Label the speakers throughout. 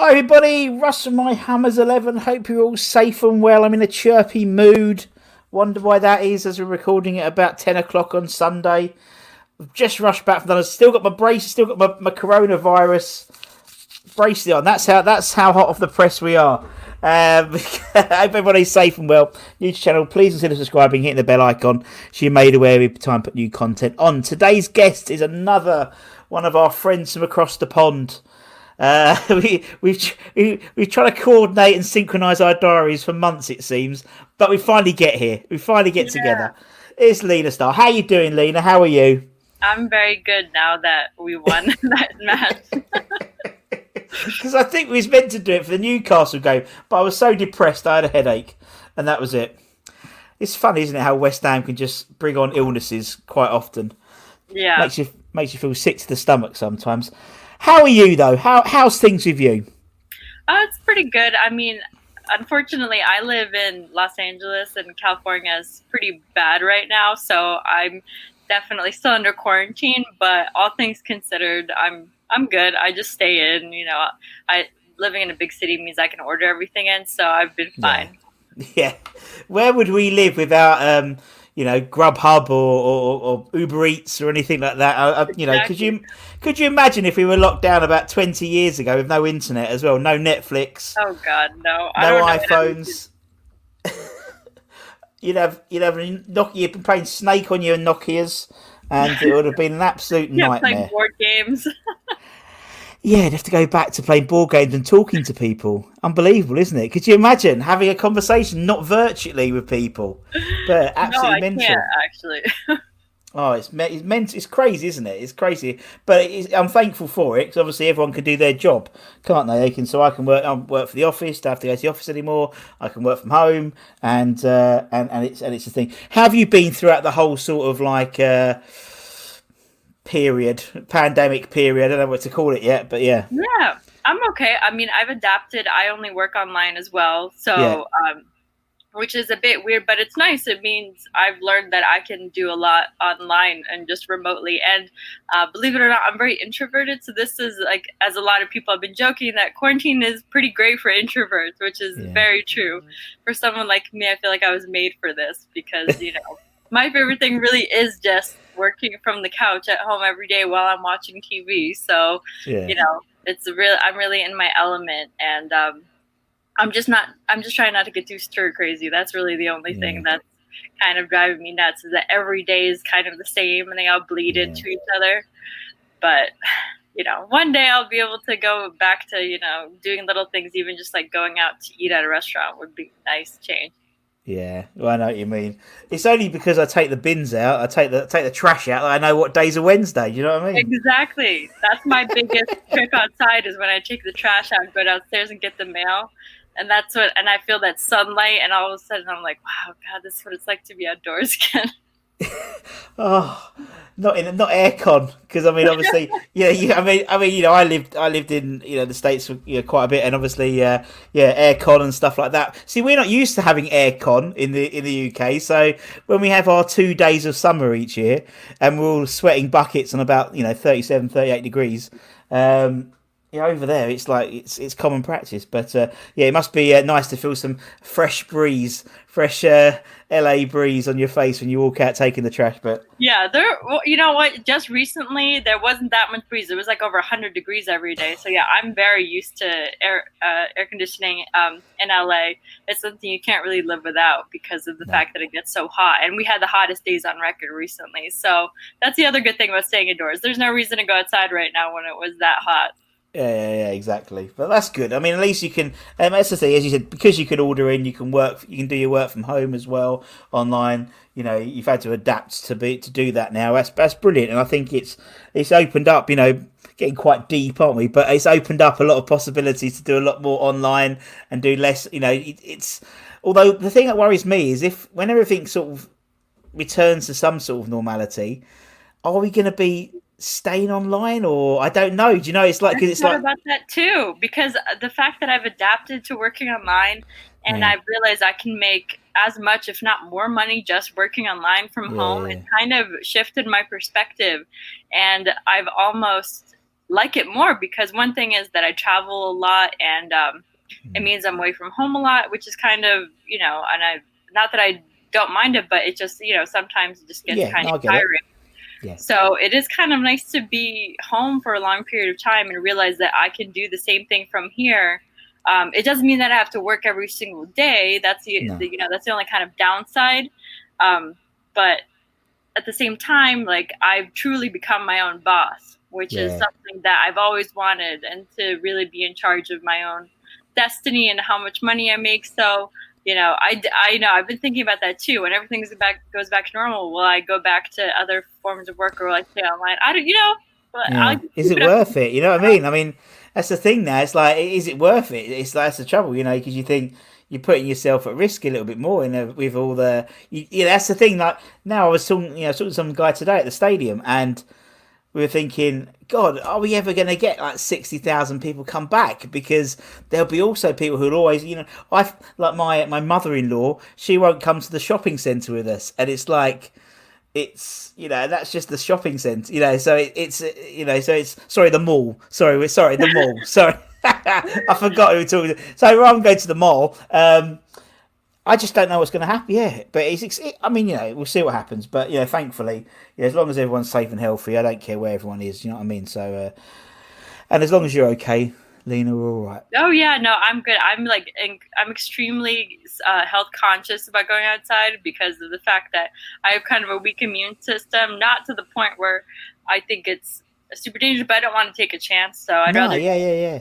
Speaker 1: Hi everybody, Russ from My Hammers 11. Hope you're all safe and well. I'm in a chirpy mood. Wonder why that is as we're recording at about 10 o'clock on Sunday. I've just rushed back from that. I've still got my brace, still got my, my coronavirus bracelet on. That's how that's how hot off the press we are. Um, I hope everybody's safe and well. New channel, please consider subscribing, hitting the bell icon so you're made aware every time I put new content on. Today's guest is another one of our friends from across the pond. Uh, we, we've we, we've tried to coordinate and synchronise our diaries for months, it seems, but we finally get here. We finally get together. It's Lena Star. How are you doing, Lena? How are you?
Speaker 2: I'm very good now that we won that match.
Speaker 1: Because I think we was meant to do it for the Newcastle game, but I was so depressed I had a headache, and that was it. It's funny, isn't it, how West Ham can just bring on illnesses quite often.
Speaker 2: yeah.
Speaker 1: Makes you makes you feel sick to the stomach sometimes. How are you though? How how's things with you?
Speaker 2: Oh, it's pretty good. I mean, unfortunately, I live in Los Angeles and California is pretty bad right now, so I'm definitely still under quarantine. But all things considered, I'm I'm good. I just stay in. You know, I living in a big city means I can order everything in, so I've been fine.
Speaker 1: Yeah, where would we live without um, you know, Grubhub or, or, or Uber Eats or anything like that? I, I, you know, could you could you imagine if we were locked down about twenty years ago with no internet as well, no Netflix,
Speaker 2: Oh God, no! I
Speaker 1: no iPhones? you'd have you'd have a Nokia you'd been playing Snake on your Nokia's, and it would have been an absolute
Speaker 2: Yeah,
Speaker 1: nightmare.
Speaker 2: playing board games.
Speaker 1: Yeah, you'd have to go back to playing board games and talking to people. Unbelievable, isn't it? Could you imagine having a conversation not virtually with people, but
Speaker 2: no,
Speaker 1: absolutely
Speaker 2: I
Speaker 1: mental?
Speaker 2: can't actually.
Speaker 1: Oh, it's me- it's meant it's crazy, isn't it? It's crazy, but it's, I'm thankful for it because obviously everyone can do their job, can't they? They can. So I can work. I work for the office. Don't have to go to the office anymore. I can work from home, and uh, and and it's and it's the thing. How have you been throughout the whole sort of like uh, period, pandemic period? I don't know what to call it yet, but yeah,
Speaker 2: Yeah, I'm okay. I mean, I've adapted. I only work online as well, so
Speaker 1: Yeah.
Speaker 2: um, which is a bit weird, but it's nice. It means I've learned that I can do a lot online and just remotely. And uh, believe it or not, I'm very introverted, so this is like, as a lot of people have been joking, that quarantine is pretty great for introverts, which is
Speaker 1: Yeah.
Speaker 2: very true. For someone like me, I feel like I was made for this because you know, my favorite thing really is just working from the couch at home every day while I'm watching TV. So
Speaker 1: yeah,
Speaker 2: you know it's real i'm really in my element and um i'm just not i'm just trying not to get too stir crazy that's really the only
Speaker 1: Yeah.
Speaker 2: thing that's kind of driving me nuts is that every day is kind of the same and they all bleed
Speaker 1: Yeah.
Speaker 2: into each other but you know one day i'll be able to go back to you know doing little things even just like going out to eat at a restaurant would be a nice change
Speaker 1: yeah. Well, I know what you mean. It's only because I take the bins out, I take the take the trash out. I know what days are Wednesday. You know what I mean?
Speaker 2: exactly that's my biggest trick outside is when i take the trash out go downstairs and get the mail and that's what and i feel that sunlight and all of a sudden i'm like wow god this is what it's like to be outdoors again
Speaker 1: oh, not in not aircon because I mean obviously yeah, yeah I mean I mean you know I lived I lived in you know the states for you know, quite a bit and obviously uh, yeah aircon and stuff like that. See we're not used to having aircon in the in the UK so when we have our two days of summer each year and we're all sweating buckets on about you know 37 38 degrees um, yeah, over there it's like it's it's common practice. But uh, yeah, it must be uh, nice to feel some fresh breeze, fresh uh, LA breeze on your face when you walk out taking the trash. But
Speaker 2: yeah, there. Well, you know what? Just recently, there wasn't that much breeze. It was like over hundred degrees every day. So yeah, I'm very used to air uh, air conditioning um, in LA. It's something you can't really live without because of the no. fact that it gets so hot. And we had the hottest days on record recently. So that's the other good thing about staying indoors. There's no reason to go outside right now when it was that hot.
Speaker 1: Yeah, yeah, yeah, exactly. But that's good. I mean, at least you can. Um, that's the thing, as you said, because you can order in, you can work. You can do your work from home as well online. You know, you've had to adapt to be to do that now. That's that's brilliant, and I think it's it's opened up. You know, getting quite deep, aren't we? But it's opened up a lot of possibilities to do a lot more online and do less. You know, it, it's although the thing that worries me is if when everything sort of returns to some sort of normality, are we going to be staying online or I don't know. Do you know it's like
Speaker 2: cause
Speaker 1: it's like
Speaker 2: about that too because the fact that I've adapted to working online and yeah. I've realized I can make as much if not more money just working online from yeah. home it kind of shifted my perspective and I've almost like it more because one thing is that I travel a lot and um, it mm. means I'm away from home a lot which is kind of you know and I not that I don't mind it but it just you know sometimes it just gets yeah, kind of tiring it yeah. So it is kind of nice to be home for a long period of time and realize that I can do the same thing from here. Um, it doesn't mean that I have to work every single day. That's the, no. the you know that's the only kind of downside. Um, but at the same time, like I've truly become my own boss, which yeah. is something that I've always wanted, and to really be in charge of my own destiny and how much money I make. So you know, I, I know I've been thinking about that too. When everything back goes back to normal, will I go back to other forms of work or will I stay online? I don't, you know.
Speaker 1: Yeah. Is it worth it? You know what I mean? I mean, that's the thing now. It's like, is it worth it? It's that's the trouble, you know, because you think you're putting yourself at risk a little bit more in a, with all the. You, you know, that's the thing. Like now, I was talking, you know, talking to some guy today at the stadium, and we were thinking, God, are we ever going to get like sixty thousand people come back? Because there'll be also people who'll always, you know, I like my my mother in law. She won't come to the shopping centre with us, and it's like, it's you know that's just the shopping centre, you know. So it, it's you know, so it's sorry the mall. Sorry, we're sorry the mall. sorry, I forgot who we were talking. To. So I'm going to the mall. Um, I just don't know what's going to happen. Yeah, but it's. It, I mean, you know, we'll see what happens. But you know, thankfully, yeah, as long as everyone's safe and healthy, I don't care where everyone is. You know what I mean? So, uh, and as long as you're okay, Lena, we're all right.
Speaker 2: Oh yeah, no, I'm good. I'm like, I'm extremely uh, health conscious about going outside because of the fact that I have kind of a weak immune system. Not to the point where I think it's super dangerous, but I don't want to take a chance. So I'd
Speaker 1: no,
Speaker 2: rather.
Speaker 1: Yeah, yeah, yeah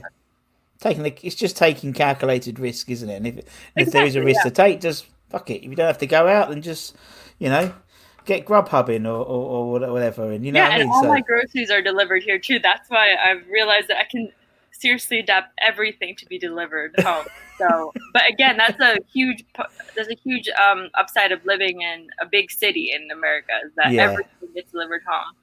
Speaker 1: taking the, it's just taking calculated risk, isn't it? And if exactly, if there is a risk yeah. to take, just fuck it. If you don't have to go out, then just you know get Grubhub in or, or, or whatever. And you know,
Speaker 2: yeah,
Speaker 1: I mean?
Speaker 2: and all so, my groceries are delivered here too. That's why I've realized that I can seriously adapt everything to be delivered home. so, but again, that's a huge there's a huge um, upside of living in a big city in America is that yeah. everything gets delivered home.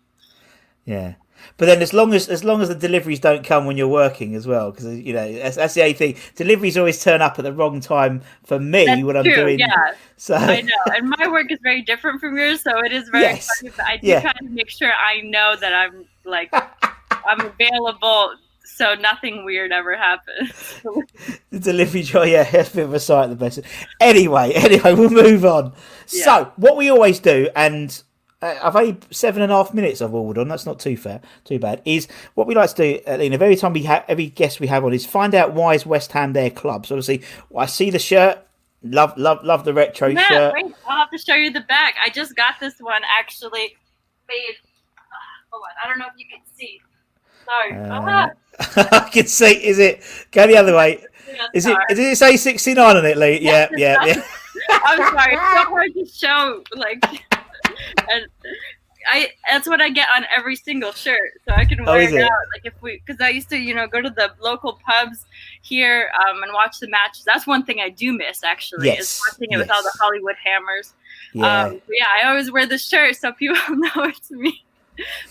Speaker 1: Yeah. But then, as long as as long as the deliveries don't come when you're working as well, because you know that's, that's, the only thing. Deliveries always turn up at the wrong time for me
Speaker 2: that's
Speaker 1: when I'm doing.
Speaker 2: Yeah, so I know, and my work is very different from yours, so it is very yes. funny. But I do yeah. try to make sure I know that I'm like I'm available so nothing weird ever happens.
Speaker 1: the delivery joy, oh, yeah, it's a bit of a sight of the best. Anyway, anyway, we'll move on. Yeah. So, what we always do, and I've only seven and a half minutes I've ordered on. That's not too fair, too bad. Is what we like to do, Lena. Every time we have every guest we have on is find out why is West Ham their club. So obviously, I see the shirt. Love, love, love the retro
Speaker 2: yeah,
Speaker 1: shirt.
Speaker 2: Wait, I'll have to show you the back. I just got this one actually made. Uh, hold on, I don't know if you can see. Sorry. Uh,
Speaker 1: I can see. Is it? Go the other way. Yeah, is sorry. it? Did it say sixty nine on it, Lee? Yeah, yeah, yeah.
Speaker 2: I'm sorry. It's so hard to show. Like and I that's what I get on every single shirt, so I can oh, wear oh, it, it, out. Like if we, because I used to, you know, go to the local pubs here um, and watch the matches. That's one thing I do miss actually
Speaker 1: yes.
Speaker 2: is watching it
Speaker 1: yes.
Speaker 2: with all the Hollywood Hammers.
Speaker 1: Yeah.
Speaker 2: Um, yeah, I always wear this shirt so people know it's me.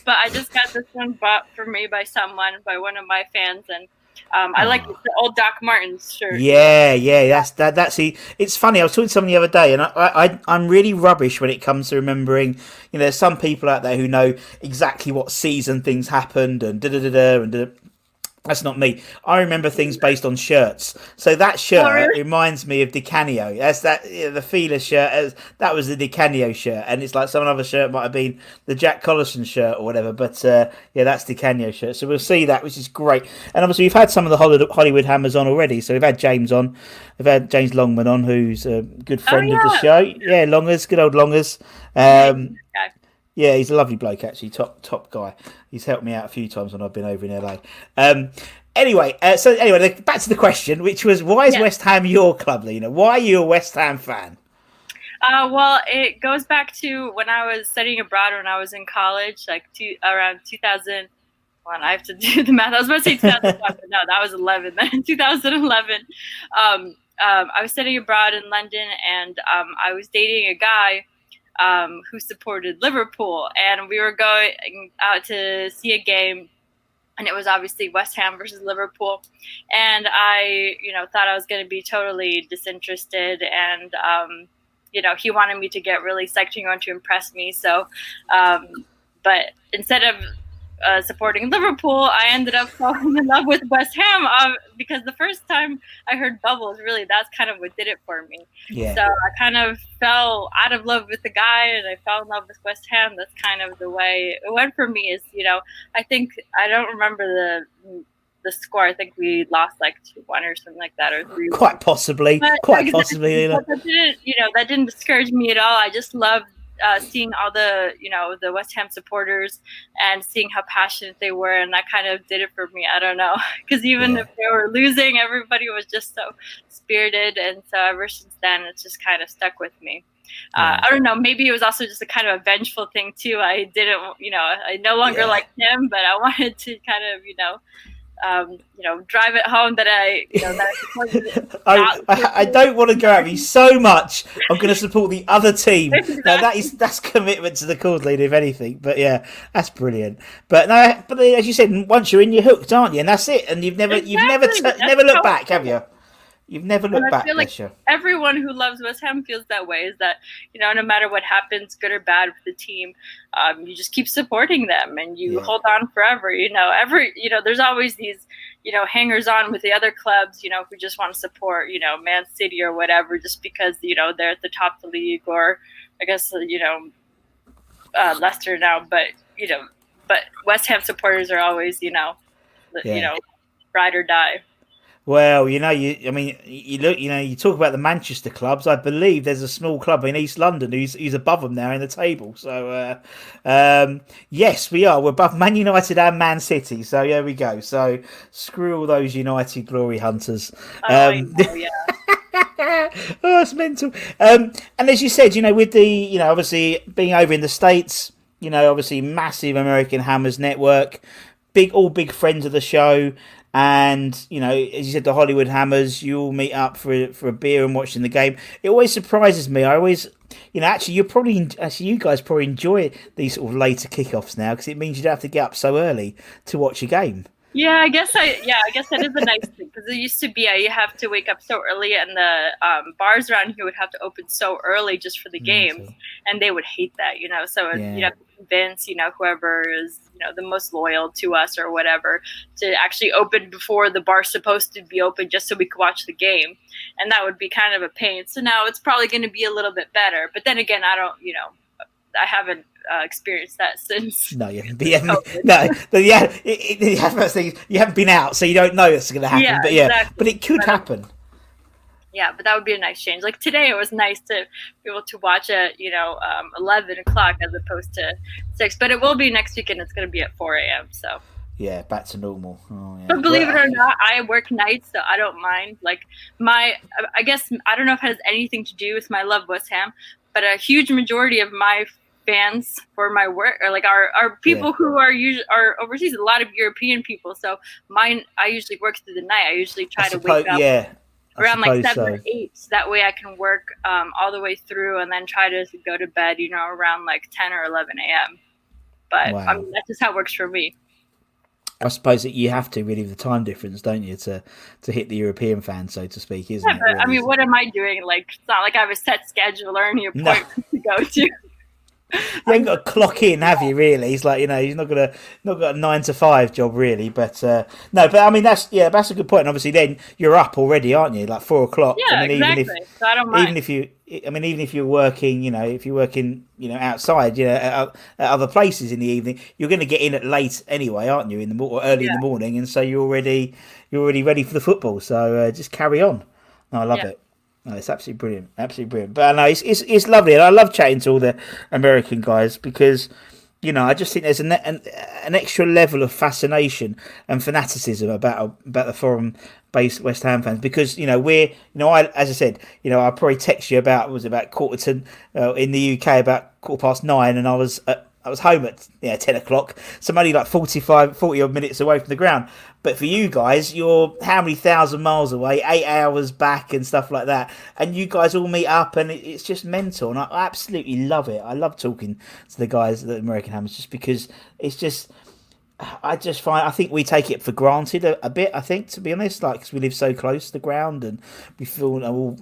Speaker 2: but I just got this one bought for me by someone, by one of my fans, and um, I like the old Doc Martens shirt.
Speaker 1: Yeah, yeah, that's that. That's the. It's funny. I was talking to someone the other day, and I, I, I'm really rubbish when it comes to remembering. You know, there's some people out there who know exactly what season things happened and da da da da and da. That's not me. I remember things based on shirts. So that shirt
Speaker 2: Oh, really?
Speaker 1: reminds me of DiCanio. That's that yeah, the Fila shirt. That was the DiCanio shirt, and it's like some other shirt might have been the Jack Collison shirt or whatever. But uh, yeah, that's DiCanio shirt. So we'll see that, which is great. And obviously we've had some of the Hollywood, Hammers on already. So we've had James on, we've had James Longman on, who's a good friend of the
Speaker 2: Oh, yeah.
Speaker 1: show. Yeah, Longers, good old Longers. Um,
Speaker 2: Okay.
Speaker 1: Yeah, he's a lovely bloke actually, top top guy. He's helped me out a few times when I've been over in LA. Um, anyway, uh, so anyway, back to the question, which was why is
Speaker 2: Yeah.
Speaker 1: West Ham your club, Lena? Why are you a West Ham fan?
Speaker 2: Uh, well, it goes back to when I was studying abroad when I was in college, like two, around 2000. Well, I have to do the math. I was about to say 2005, but no, that was 11. Then 2011, um, um, I was studying abroad in London, and um, I was dating a guy um, who supported Liverpool, and we were going out to see a game, and it was obviously West Ham versus Liverpool, and I, you know, thought I was going to be totally disinterested, and um, you know, he wanted me to get really psyched and to impress me. So, um, but instead of uh, supporting Liverpool, I ended up falling in love with West Ham uh, because the first time I heard Bubbles, really, that's kind of what did it for me.
Speaker 1: Yeah,
Speaker 2: So I kind of fell out of love with the guy and I fell in love with West Ham. That's kind of the way it went for me. Is you know, I think I don't remember the the score. I think we lost like two one or something like that, or three.
Speaker 1: quite possibly,
Speaker 2: But-
Speaker 1: quite
Speaker 2: but
Speaker 1: possibly. Lena.
Speaker 2: that didn't, you know, that didn't discourage me at all. I just loved uh, seeing all the, you know, the West Ham supporters and seeing how passionate they were, and that kind of did it for me. I don't know, because even
Speaker 1: Yeah.
Speaker 2: if they were losing, everybody was just so spirited, and so ever since then, it's just kind of stuck with me. Uh, I don't know. Maybe it was also just a kind of a vengeful thing too. I didn't, you know, I no longer
Speaker 1: Yeah.
Speaker 2: liked him, but I wanted to kind of, you know, um, you know, drive it home that I, you know, that I
Speaker 1: I, I, I don't want to go at you so much. I'm going to support the other team. Now that is that's commitment to the cause, Lena, if anything. But yeah, that's brilliant. But no, but as you said, once you're in, you're hooked, aren't you? And that's it. And you've never, you've never, t- never looked back, have you? You've never looked back,
Speaker 2: feel like-
Speaker 1: bless you.
Speaker 2: everyone who loves West Ham feels that way. Is that you know, no matter what happens, good or bad with the team, um, you just keep supporting them and you
Speaker 1: Yeah.
Speaker 2: hold on forever. You know, every you know, there's always these you know hangers on with the other clubs. You know, who just want to support you know Man City or whatever, just because you know they're at the top of the league, or I guess uh, you know uh, Leicester now. But you know, but West Ham supporters are always you know,
Speaker 1: Yeah.
Speaker 2: you know, ride or die.
Speaker 1: Well, you know, you I mean, you look, you know, you talk about the Manchester clubs. I believe there's a small club in East London who's who's above them now in the table. So, uh, um, yes, we are. We're above Man United and Man City. So there we go. So screw all those United glory hunters.
Speaker 2: Oh,
Speaker 1: Um,
Speaker 2: know, yeah.
Speaker 1: oh, it's mental. Um, and as you said, you know, with the, you know, obviously being over in the States, you know, obviously massive American Hammers network, big, all big friends of the show. And, you know, as you said, the Hollywood Hammers, you all meet up for, for a beer and watching the game. It always surprises me. I always, you know, actually, you're probably, actually, you guys probably enjoy these sort of later kickoffs now because it means you don't have to get up so early to watch a game.
Speaker 2: Yeah, I guess I yeah, I guess that is a nice thing because it used to be I you have to wake up so early, and the um, bars around here would have to open so early just for the games, and they would hate that, you know. So
Speaker 1: Yeah.
Speaker 2: you'd have to convince you know whoever is you know the most loyal to us or whatever to actually open before the bar's supposed to be open just so we could watch the game, and that would be kind of a pain. So now it's probably going to be a little bit better, but then again, I don't you know I haven't uh, experienced that since.
Speaker 1: No, you haven't been. No, yeah, it, it, you, haven't, you haven't been out, so you don't know it's going to happen.
Speaker 2: Yeah,
Speaker 1: but yeah,
Speaker 2: exactly.
Speaker 1: but it could
Speaker 2: But-
Speaker 1: happen.
Speaker 2: yeah but that would be a nice change like today it was nice to be able to watch at you know um, 11 o'clock as opposed to 6 but it will be next weekend it's going to be at 4 a.m so
Speaker 1: Yeah, back to normal. Oh, yeah.
Speaker 2: but believe it or not i work nights so i don't mind like my i guess i don't know if it has anything to do with my love west ham but a huge majority of my fans for my work or like our, our people
Speaker 1: Yeah.
Speaker 2: who are usually are overseas a lot of european people so mine i usually work through the night i usually try
Speaker 1: I
Speaker 2: to
Speaker 1: suppose,
Speaker 2: wake up
Speaker 1: yeah,
Speaker 2: around like seven
Speaker 1: so.
Speaker 2: or eight. So that way I can work um, all the way through and then try to go to bed, you know, around like 10 or 11 a.m. But I mean, that's just how it works for me.
Speaker 1: I suppose that you have to really the time difference, don't you, to to hit the European fan, so to speak, isn't
Speaker 2: Yeah,
Speaker 1: it?
Speaker 2: but I mean, what am I doing? Like, it's not like I have a set schedule or any
Speaker 1: No.
Speaker 2: to go to.
Speaker 1: You ain't got a clock in, have you? Really? He's like, you know, he's not got a not got a nine to five job, really. But uh, no, but I mean, that's yeah, that's a good point. And obviously, then you're up already, aren't you? Like four o'clock.
Speaker 2: Yeah,
Speaker 1: I mean, even
Speaker 2: exactly.
Speaker 1: if
Speaker 2: so I don't mind.
Speaker 1: even if you, I mean, even if you're working, you know, if you're working, you know, outside, you know, at, at other places in the evening, you're going to get in at late anyway, aren't you? In the or early in the morning, and so you're already you're already ready for the football. So uh, just carry on. No, I love
Speaker 2: Yeah.
Speaker 1: it. No, it's absolutely brilliant, absolutely brilliant. But no, it's, it's it's lovely, and I love chatting to all the American guys because you know I just think there's an an, an extra level of fascination and fanaticism about about the foreign based West Ham fans because you know we're you know I as I said you know I probably text you about was about quarter to uh, in the UK about quarter past nine, and I was at, I was home at yeah ten o'clock, so I'm only like 45, 40 odd minutes away from the ground. But for you guys, you're how many thousand miles away, eight hours back and stuff like that, and you guys all meet up, and it's just mental. And I absolutely love it. I love talking to the guys at American Hammers just because it's just. I just find I think we take it for granted a, a bit. I think to be honest, like, because we live so close to the ground and we feel all.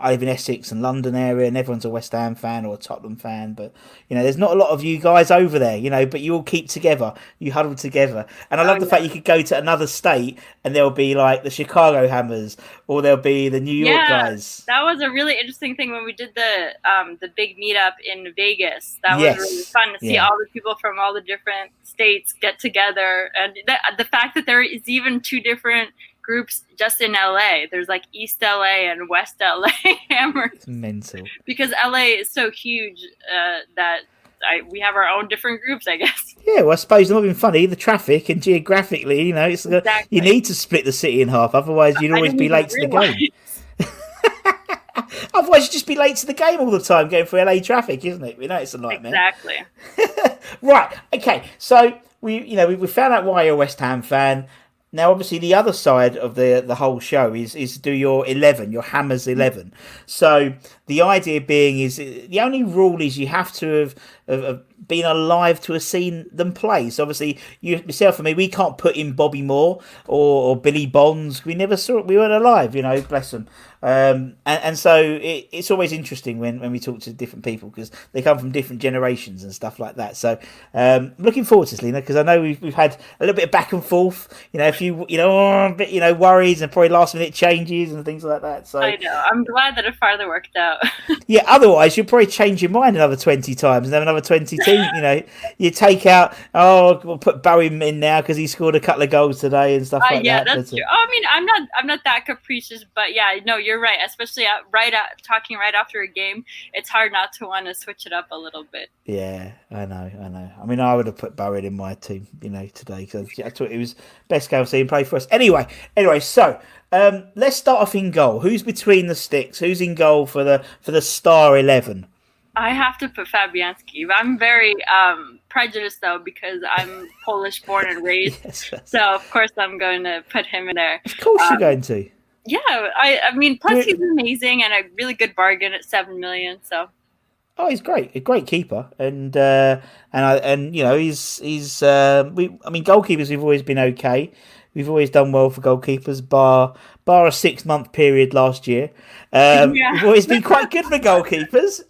Speaker 1: I live in Essex and London area, and everyone's a West Ham fan or a Tottenham fan. But you know, there's not a lot of you guys over there. You know, but you all keep together. You huddle together, and I love
Speaker 2: Oh,
Speaker 1: the
Speaker 2: yeah.
Speaker 1: fact you could go to another state and there'll be like the Chicago Hammers or there'll be the New York
Speaker 2: yeah,
Speaker 1: guys.
Speaker 2: that was a really interesting thing when we did the um, the big meetup in Vegas. That
Speaker 1: Yes.
Speaker 2: was really fun to see
Speaker 1: Yeah.
Speaker 2: all the people from all the different states get together, and the fact that there is even two different groups just in LA. There's like East LA and West LA Hammers
Speaker 1: It's mental.
Speaker 2: because LA is so huge uh, that I, we have our own different groups, I guess.
Speaker 1: Yeah, well, I suppose it's not being funny. The traffic and geographically, you know, it's uh,
Speaker 2: Exactly.
Speaker 1: you need to split the city in half. Otherwise, you'd always be late to the game. Otherwise, you'd just be late to the game all the time, going through LA traffic, isn't it? We know it's a nightmare.
Speaker 2: Exactly.
Speaker 1: Right. Okay. So we, you know, we, we found out why you're a West Ham fan. Now, obviously, the other side of the the whole show is is do your eleven, your Hammers eleven. So the idea being is the only rule is you have to have, have, have been alive to have seen them play. So obviously, you yourself and me, we can't put in Bobby Moore or, or Billy Bonds. We never saw it. We weren't alive. You know, bless them. Um, and, and so it, it's always interesting when, when we talk to different people because they come from different generations and stuff like that. So um, looking forward to this, Lena, because I know we've, we've had a little bit of back and forth. You know, a few you know oh, a bit you know worries and probably last minute changes and things like that. So
Speaker 2: I know. I'm glad that it finally worked out.
Speaker 1: yeah, otherwise you'll probably change your mind another twenty times and have another twenty-two. you know, you take out oh we'll put Barry in now because he scored a couple of goals today and stuff
Speaker 2: Uh,
Speaker 1: like
Speaker 2: yeah,
Speaker 1: that.
Speaker 2: Yeah,
Speaker 1: that's
Speaker 2: true. Oh, I mean, I'm not, I'm not that capricious, but yeah, no, you're right. Especially at, right at talking right after a game, it's hard not to want to switch it up a little bit.
Speaker 1: Yeah, I know, I know. I mean, I would have put Barry in my team, you know, today because I thought it was best game I've seen play for us. Anyway, anyway, so um, let's start off in goal. Who's between the sticks? Who's in goal for the for the star eleven?
Speaker 2: I have to put Fabianski. I'm very um, prejudiced though because I'm Polish born and raised.
Speaker 1: Yes,
Speaker 2: So of course I'm going to put him in there.
Speaker 1: Of course
Speaker 2: Um,
Speaker 1: you're going to.
Speaker 2: Yeah, I, I mean, plus he's amazing and a really good bargain at seven million. So
Speaker 1: Oh, he's great, a great keeper, and uh, and I, and you know he's he's uh, we. I mean, goalkeepers we've always been okay. We've always done well for goalkeepers, bar bar a six month period last year. Um,
Speaker 2: Yeah.
Speaker 1: We've always been quite good for goalkeepers.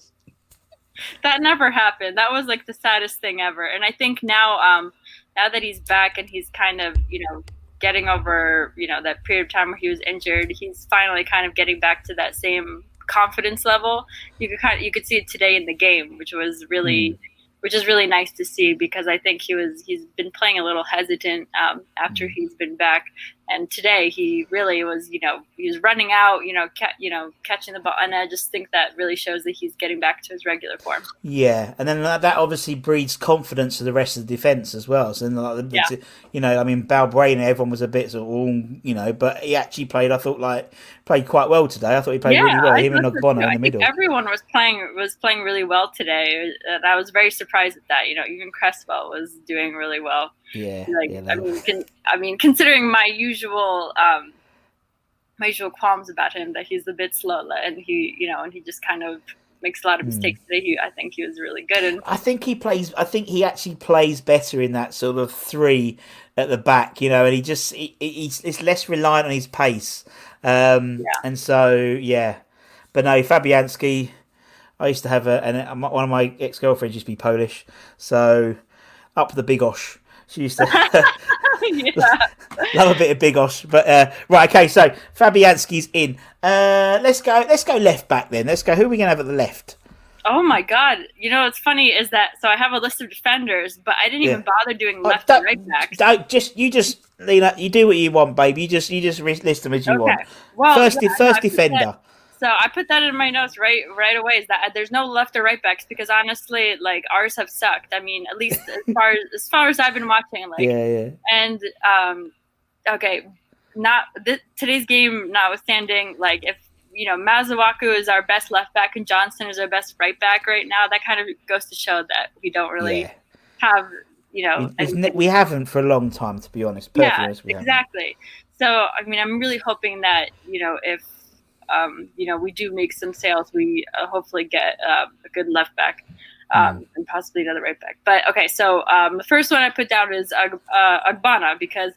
Speaker 2: That never happened. That was like the saddest thing ever. And I think now, um, now that he's back and he's kind of, you know, getting over, you know, that period of time where he was injured, he's finally kind of getting back to that same confidence level. You could kind of, you could see it today in the game, which was really, which is really nice to see because I think he was, he's been playing a little hesitant um, after he's been back. And today he really was, you know, he was running out, you know, ca- you know, catching the ball, and I just think that really shows that he's getting back to his regular form.
Speaker 1: Yeah, and then that, that obviously breeds confidence to the rest of the defence as well. So, then, like, the-
Speaker 2: Yeah.
Speaker 1: you know, I mean, Balbuena, everyone was a bit sort of, oh, you know, but he actually played. I thought like played quite well today. I thought he played really well. Him and
Speaker 2: thought so
Speaker 1: Ogbonna
Speaker 2: too.
Speaker 1: in the middle.
Speaker 2: Everyone was playing was playing really well today, and I was very surprised at that. You know, even Cresswell was doing really well.
Speaker 1: Yeah,
Speaker 2: Like,
Speaker 1: yeah,
Speaker 2: I mean, con- I mean, considering my usual um, my usual qualms about him that he's a bit slow and he you know and he just kind of makes a lot of
Speaker 1: Hmm.
Speaker 2: mistakes today. He, I think he was really good and
Speaker 1: I think he plays. I think he actually plays better in that sort of three at the back, you know, and he just he, he's it's less reliant on his pace, um,
Speaker 2: Yeah.
Speaker 1: and so yeah. But no, Fabianski. I used to have a, and one of my ex girlfriends used to be Polish, so up the bigosh. She used to love a bit of bigosh. But uh, right, okay, so Fabianski's in. Uh, let's go. Let's go left back then. Let's go. Who are we gonna have at the left?
Speaker 2: Oh my god! You know what's funny is that so I have a list of defenders, but I didn't even bother doing
Speaker 1: Oh,
Speaker 2: left and right backs.
Speaker 1: Don't just you just Lena. You do what you want, babe. You just you just list them as you
Speaker 2: Okay.
Speaker 1: want.
Speaker 2: Well,
Speaker 1: first,
Speaker 2: yeah,
Speaker 1: first defender.
Speaker 2: that- So I put that in my notes right right away. Is that there's no left or right backs because honestly, like ours have sucked. I mean, at least as far as as far as I've been watching, like
Speaker 1: yeah, yeah.
Speaker 2: and um, okay, not th- today's game notwithstanding, like if you know Masuaku is our best left back and Johnson is our best right back right now, that kind of goes to show that we don't really
Speaker 1: yeah.
Speaker 2: have you know.
Speaker 1: We- haven't for a long time, to be honest.
Speaker 2: Yeah,
Speaker 1: haven't.
Speaker 2: exactly. So I mean, I'm really hoping that you know if um, you know we do make some sales, we uh, hopefully get uh, a good left back. Um, and possibly another right back. But okay, so um, the first one I put down is Ag- uh, Ogbonna because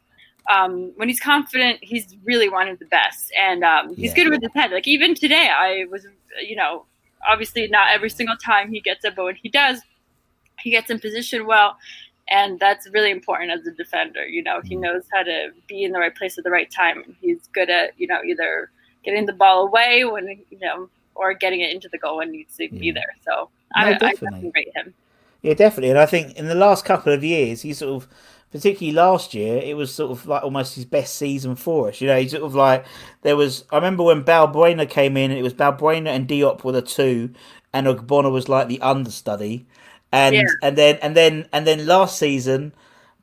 Speaker 2: um, when he's confident, he's really one of the best, and um, he's
Speaker 1: Yeah.
Speaker 2: good with his head. Like even today, I was, you know, obviously not every single time he gets it, but when he does, he gets in position well, and that's really important as a defender. You know, he knows how to be in the right place at the right time, and he's good at you know either getting the ball away when you know or getting it into the goal when needs to be there. So
Speaker 1: No,
Speaker 2: I, I
Speaker 1: definitely.
Speaker 2: definitely rate him.
Speaker 1: Yeah, definitely. And I think in the last couple of years, he sort of, particularly last year, it was sort of like almost his best season for us. You know, he sort of like there was. I remember when Balbuena came in, it was Balbuena and Diop were the two, and Ogbonna was like the understudy, and
Speaker 2: Yeah.
Speaker 1: and then and then and then last season,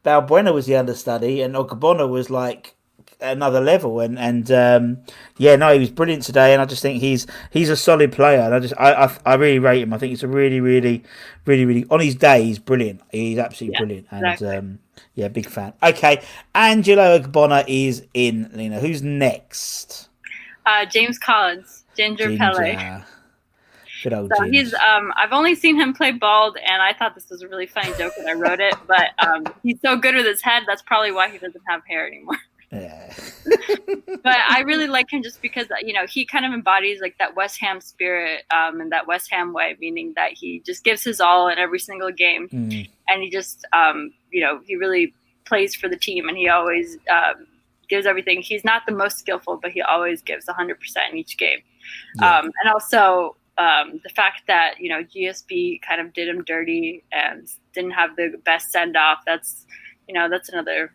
Speaker 1: Balbuena was the understudy, and Ogbonna was like another level and and um yeah no he was brilliant today and i just think he's he's a solid player and i just i i, I really rate him. I think he's a really really really really on his day he's brilliant. He's absolutely
Speaker 2: Yeah,
Speaker 1: brilliant and
Speaker 2: exactly.
Speaker 1: um yeah big fan. Okay angelo Ogbonna is in lena. Who's next?
Speaker 2: Uh, James Collins, Ginger, Pele.
Speaker 1: Good old
Speaker 2: So he's um I've only seen him play bald and I thought this was a really funny joke when I wrote it, but um he's so good with his head, that's probably why he doesn't have hair anymore.
Speaker 1: Yeah
Speaker 2: but I really like him just because you know he kind of embodies like that West Ham spirit um and that West Ham way, meaning that he just gives his all in every single game
Speaker 1: Mm,
Speaker 2: and he just um you know he really plays for the team and he always um, gives everything. He's not the most skillful, but he always gives 100% in each game.
Speaker 1: Yeah.
Speaker 2: Um, and also um, the fact that you know GSB kind of did him dirty and didn't have the best send off. That's you know that's another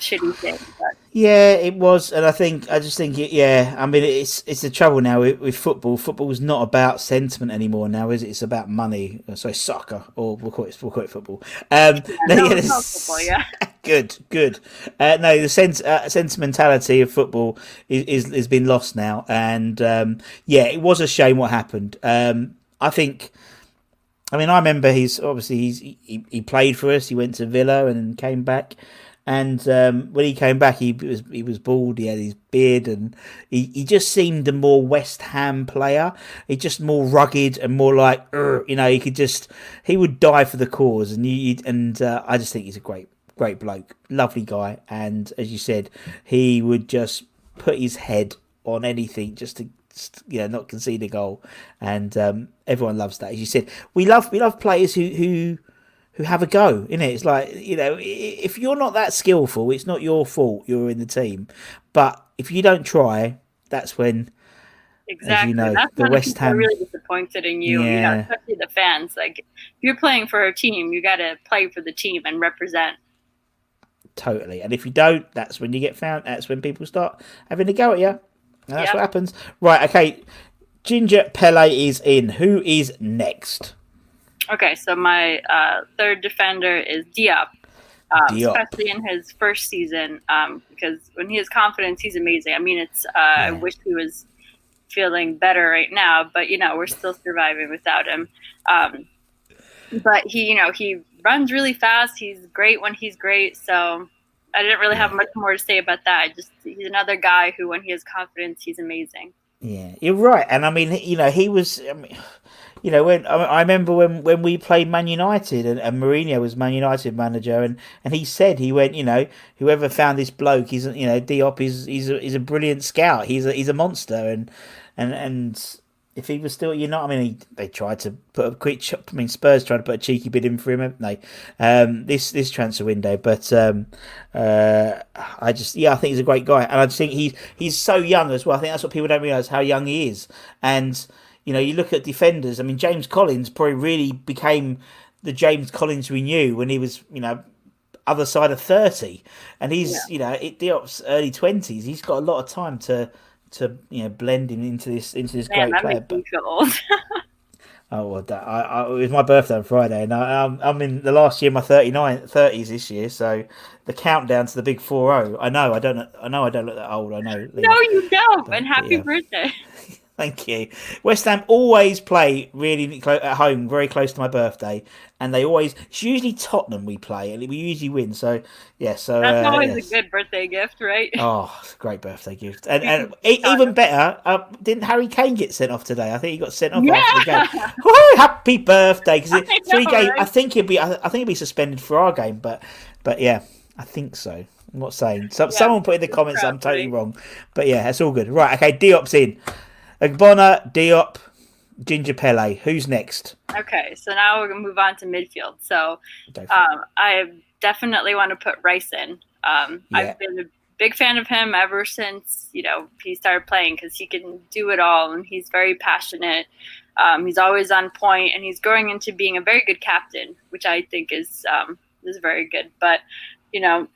Speaker 2: shitty thing. But
Speaker 1: Yeah, it was, and I think I just think it. Yeah, I mean, it's it's the trouble now with, with football. Football's not about sentiment anymore now, is it? It's about money. Uh, Sorry, soccer, or we'll call it we'll call it football. Um, no,
Speaker 2: no,
Speaker 1: yeah,
Speaker 2: football, yeah.
Speaker 1: good, good. Uh, no, the sense uh, sentimentality of football is, is has been lost now, and um, yeah, it was a shame what happened. Um, I think. I mean, I remember he's obviously he's he, he played for us. He went to Villa and then came back. And um, when he came back, he was he was bald. He had his beard, and he, he just seemed a more West Ham player. He just more rugged and more like you know. He could just he would die for the cause, and you and uh, I just think he's a great great bloke, lovely guy. And as you said, he would just put his head on anything just to you know not concede a goal, and um, everyone loves that. As you said, we love we love players who who who have a go in it. It's like you know, if you're not that skillful, it's not your fault. You're in the team, but if you don't try, that's when
Speaker 2: exactly, You
Speaker 1: know,
Speaker 2: that's
Speaker 1: the West Ham-
Speaker 2: really disappointed in you. You know,
Speaker 1: Yeah.
Speaker 2: especially the fans. Like if you're playing for a team, you got to play for the team and represent.
Speaker 1: totally. And if you don't, that's when you get found. That's when people start having a go at you. And that's
Speaker 2: Yep.
Speaker 1: what happens. Right. Okay. Ginger Pele is in. Who is next?
Speaker 2: Okay, so my uh, third defender is Diop. Um,
Speaker 1: Diop.
Speaker 2: especially in his first season, um, because when he has confidence, he's amazing. I mean, it's uh, I wish he was feeling better right now, but you know we're still surviving without him. Um, but he, you know, he runs really fast. He's great when he's great. So I didn't really have much more to say about that. Just he's another guy who, when he has confidence, he's amazing.
Speaker 1: Yeah, you're right, and I mean, you know, he was. I mean, you know, when I remember when, when we played Man United and, and Mourinho was Man United manager, and, and he said he went, you know, whoever found this bloke, he's you know Diop is he's a, he's a brilliant scout, he's a he's a monster, and and and if he was still, you know, I mean, he, they tried to put a quick. I mean, Spurs tried to put a cheeky bid in for him, haven't they? Um, this this transfer window, but um, uh, I just, yeah, I think he's a great guy, and I just think he's he's so young as well. I think that's what people don't realise how young he is, and you know, you look at defenders. I mean, James Collins probably really became the James Collins we knew when he was, you know, other side of thirty, and he's, yeah. you know, it Diop's early twenties. He's got a lot of time to to you know blend in into this into this Man, great player. But, oh well, that, I, I, it was my birthday on Friday, and I, am I'm, I'm in the last year of my 39, 30s this year, so the countdown to the big four zero. I know I don't I know I don't look that old. I know.
Speaker 2: No, you don't. And happy yeah. birthday.
Speaker 1: Thank you. West Ham always play really close at home, very close to my birthday, and they always. It's usually Tottenham we play, and we usually win. So yeah, so
Speaker 2: that's
Speaker 1: uh,
Speaker 2: always yes. a good birthday gift, right?
Speaker 1: Oh, great birthday gift, and, and even better, uh, didn't Harry Kane get sent off today? I think he got sent off yeah. after the game. Woo, happy birthday! Because three game, right? I think he'd be. I think he'll be suspended for our game, but but yeah, I think so. I'm not saying. So, yeah, someone put in the comments I'm totally wrong, but yeah, that's all good. Right, okay. Diop's in. Ogbonna, Diop, Ginger Pele. Who's next?
Speaker 2: Okay, so now we're gonna move on to midfield. So um, I definitely want to put Rice in. Um, yeah. I've been a big fan of him ever since you know he started playing because he can do it all and he's very passionate. Um, he's always on point and he's growing into being a very good captain, which I think is um, is very good. But you know,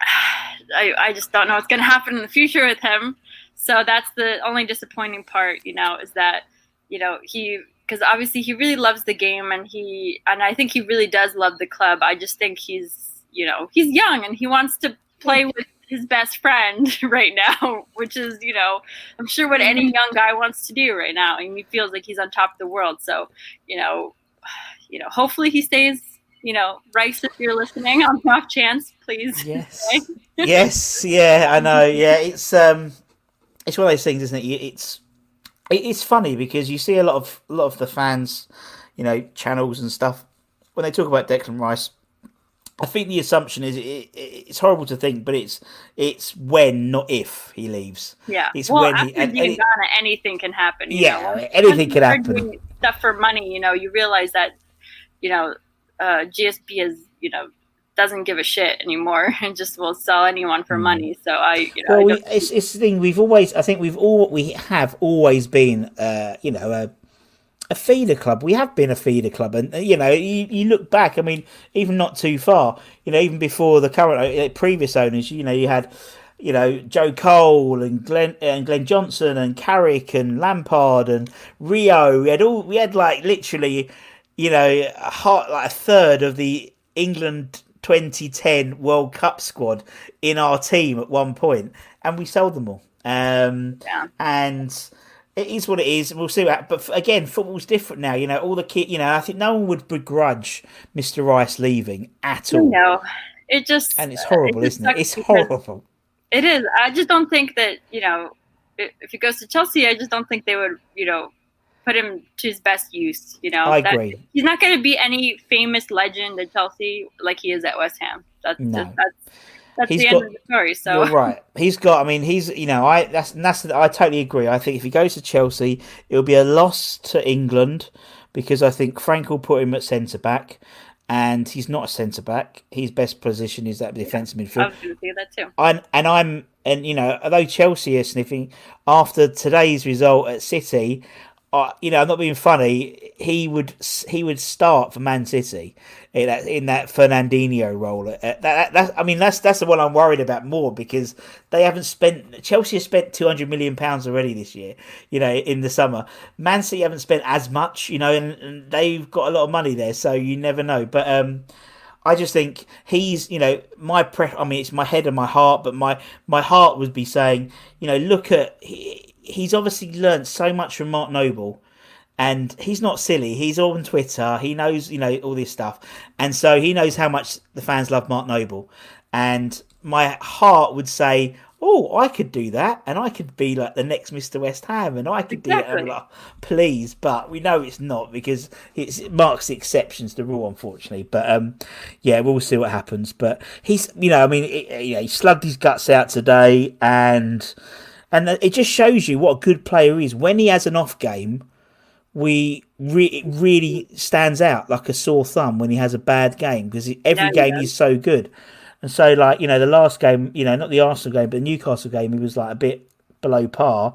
Speaker 2: I, I just don't know what's going to happen in the future with him. So that's the only disappointing part, you know, is that, you know, he because obviously he really loves the game and he and I think he really does love the club. I just think he's, you know, he's young and he wants to play with his best friend right now, which is, you know, I'm sure what any young guy wants to do right now. And he feels like he's on top of the world. So, you know, you know, hopefully he stays you know, Rice, if you're listening on off chance, please.
Speaker 1: Yes. yes. Yeah, I know. Yeah, it's um, it's one of those things, isn't it? It's it's funny because you see a lot of a lot of the fans, you know, channels and stuff when they talk about Declan Rice. I think the assumption is it, it, it's horrible to think, but it's it's when, not if, he leaves.
Speaker 2: Yeah,
Speaker 1: it's
Speaker 2: well, when after he, and, and Ghana, anything can happen.
Speaker 1: yeah,
Speaker 2: know?
Speaker 1: anything can happen.
Speaker 2: Stuff for money, you know, you realize that, you know, uh, GSB is, you know, doesn't give a shit anymore and just will sell anyone for hmm. money. So I, you know,
Speaker 1: well, I we, it's, it's the thing we've always, I think we've all, we have always been, uh, you know, a, a feeder club. We have been a feeder club, and uh, you know, you, you look back. I mean, even not too far. You know, even before the current uh, previous owners, you know, you had, you know, Joe Cole and Glenn and Glenn Johnson and Carrick and Lampard and Rio. We had all, we had like literally, you know, a hot like a third of the England 2010 World Cup squad in our team at one point, and we sold them all. Um, yeah. And it is what it is. We'll see that. But again, football's different now. You know, all the kid. You know, I think no one would begrudge Mr. Rice leaving at all.
Speaker 2: No, it just
Speaker 1: and it's horrible, it isn't it? It's horrible.
Speaker 2: It is. I just don't think that you know if he goes to Chelsea, I just don't think they would you know put him to his best use. You know,
Speaker 1: I that, agree.
Speaker 2: He's not going to be any famous legend at Chelsea like he is at West Ham. That's no. Just, that's that's he's the got, end of the story. So
Speaker 1: you're right. He's got. I mean, he's. You know, I that's that's. I totally agree. I think if he goes to Chelsea, it'll be a loss to England because I think Frank will put him at centre back. And he's not a centre back. His best position is that defensive midfield. I
Speaker 2: was going to say that too.
Speaker 1: And, and I'm and you know, although Chelsea are sniffing after today's result at City, uh, you know, I'm not being funny. He would he would start for Man City in that in that Fernandinho role. Uh, that, that, that, I mean, that's that's the one I'm worried about more because they haven't spent. Chelsea has spent 200 million pounds already this year. You know, in the summer, Man City haven't spent as much. You know, and, and they've got a lot of money there, so you never know. But um, I just think he's, you know, my pre. I mean, it's my head and my heart, but my my heart would be saying, you know, look at. He, he's obviously learned so much from Mark Noble, and he's not silly. He's on Twitter. He knows, you know, all this stuff, and so he knows how much the fans love Mark Noble. And my heart would say, "Oh, I could do that, and I could be like the next Mister West Ham, and I could do it."
Speaker 2: Exactly.
Speaker 1: like, Please, but we know it's not because it's, it marks the exceptions to the rule, unfortunately. But um, yeah, we'll see what happens. But he's, you know, I mean, it, you know, he slugged his guts out today, and and it just shows you what a good player he is when he has an off game we re- it really stands out like a sore thumb when he has a bad game because every game he's so good. And so, like you know, the last game, you know, not the Arsenal game, but the Newcastle game, he was like a bit below par.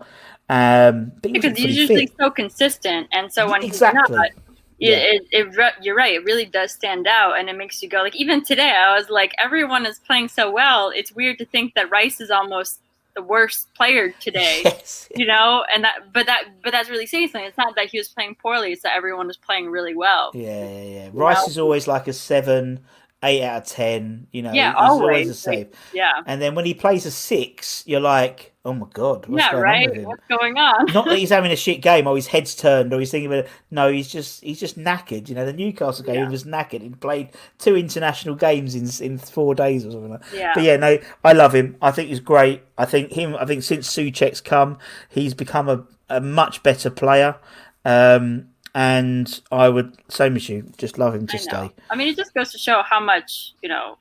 Speaker 1: Um,
Speaker 2: because he's usually
Speaker 1: fit.
Speaker 2: so consistent, and so when
Speaker 1: Exactly.
Speaker 2: he's not,
Speaker 1: Yeah.
Speaker 2: it, it, it, you're right. It really does stand out, and it makes you go like. Even today, I was like, everyone is playing so well. It's weird to think that Rice is almost the worst player today.
Speaker 1: Yes.
Speaker 2: You know, and that, but that, but that's really saying something. It's not that he was playing poorly; it's that everyone was playing really well.
Speaker 1: Yeah, yeah, yeah. Rice is always like a seven, eight out of ten. You know,
Speaker 2: Yeah,
Speaker 1: he's always,
Speaker 2: always,
Speaker 1: a save.
Speaker 2: Yeah,
Speaker 1: And then when he plays a six, you're like, oh my god, what's
Speaker 2: yeah,
Speaker 1: going on
Speaker 2: right.
Speaker 1: him?
Speaker 2: What's going on?
Speaker 1: Not that he's having a shit game or his head's turned or he's thinking about it. No, he's just he's just knackered. You know, the Newcastle game
Speaker 2: Yeah.
Speaker 1: he was knackered. He played two international games in in four days or something. Like. that.
Speaker 2: Yeah.
Speaker 1: But yeah, no, I love him. I think he's great. I think him. I think since Souček's come, he's become a, a much better player. Um, and I would same as you, just love him to
Speaker 2: I
Speaker 1: stay.
Speaker 2: I mean, it just goes to show how much you know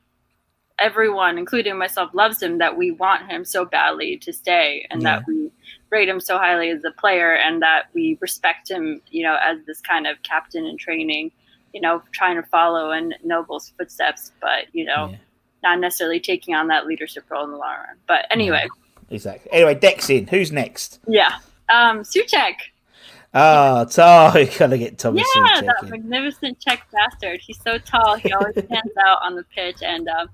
Speaker 2: everyone, including myself, loves him. That we want him so badly to stay, and that we rate him so highly as a player, and that we respect him, you know, as this kind of captain in training. You know, trying to follow in Noble's footsteps, but you know,
Speaker 1: Yeah.
Speaker 2: not necessarily taking on that leadership role in the long run. But anyway,
Speaker 1: Exactly. Anyway, Dex in. Who's next?
Speaker 2: yeah. Um, Souček.
Speaker 1: Ah, oh, you gotta get Thomas
Speaker 2: Yeah, that magnificent Czech bastard. He's so tall. He always stands out on the pitch, and um,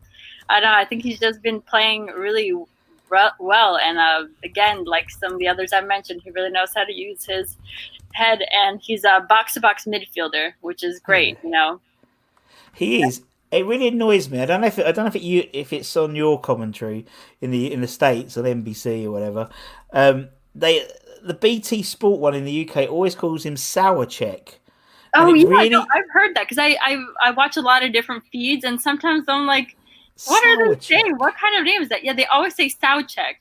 Speaker 2: I don't know. I think he's just been playing really re- well. And uh, again, like some of the others I mentioned, he really knows how to use his head, and he's a box-to-box midfielder, which is great. You know,
Speaker 1: He is. It really annoys me. I don't know if it, I don't know if it you if it's on your commentary in the in the states on NBC or whatever. Um, they the BT Sport one in the UK always calls him Sour Check.
Speaker 2: oh yeah,
Speaker 1: really-
Speaker 2: no, I've heard that because I, I I watch a lot of different feeds, and sometimes I'm like, what are
Speaker 1: Sour
Speaker 2: they
Speaker 1: Check.
Speaker 2: saying? What kind of name is that? Yeah, they always say Souchek.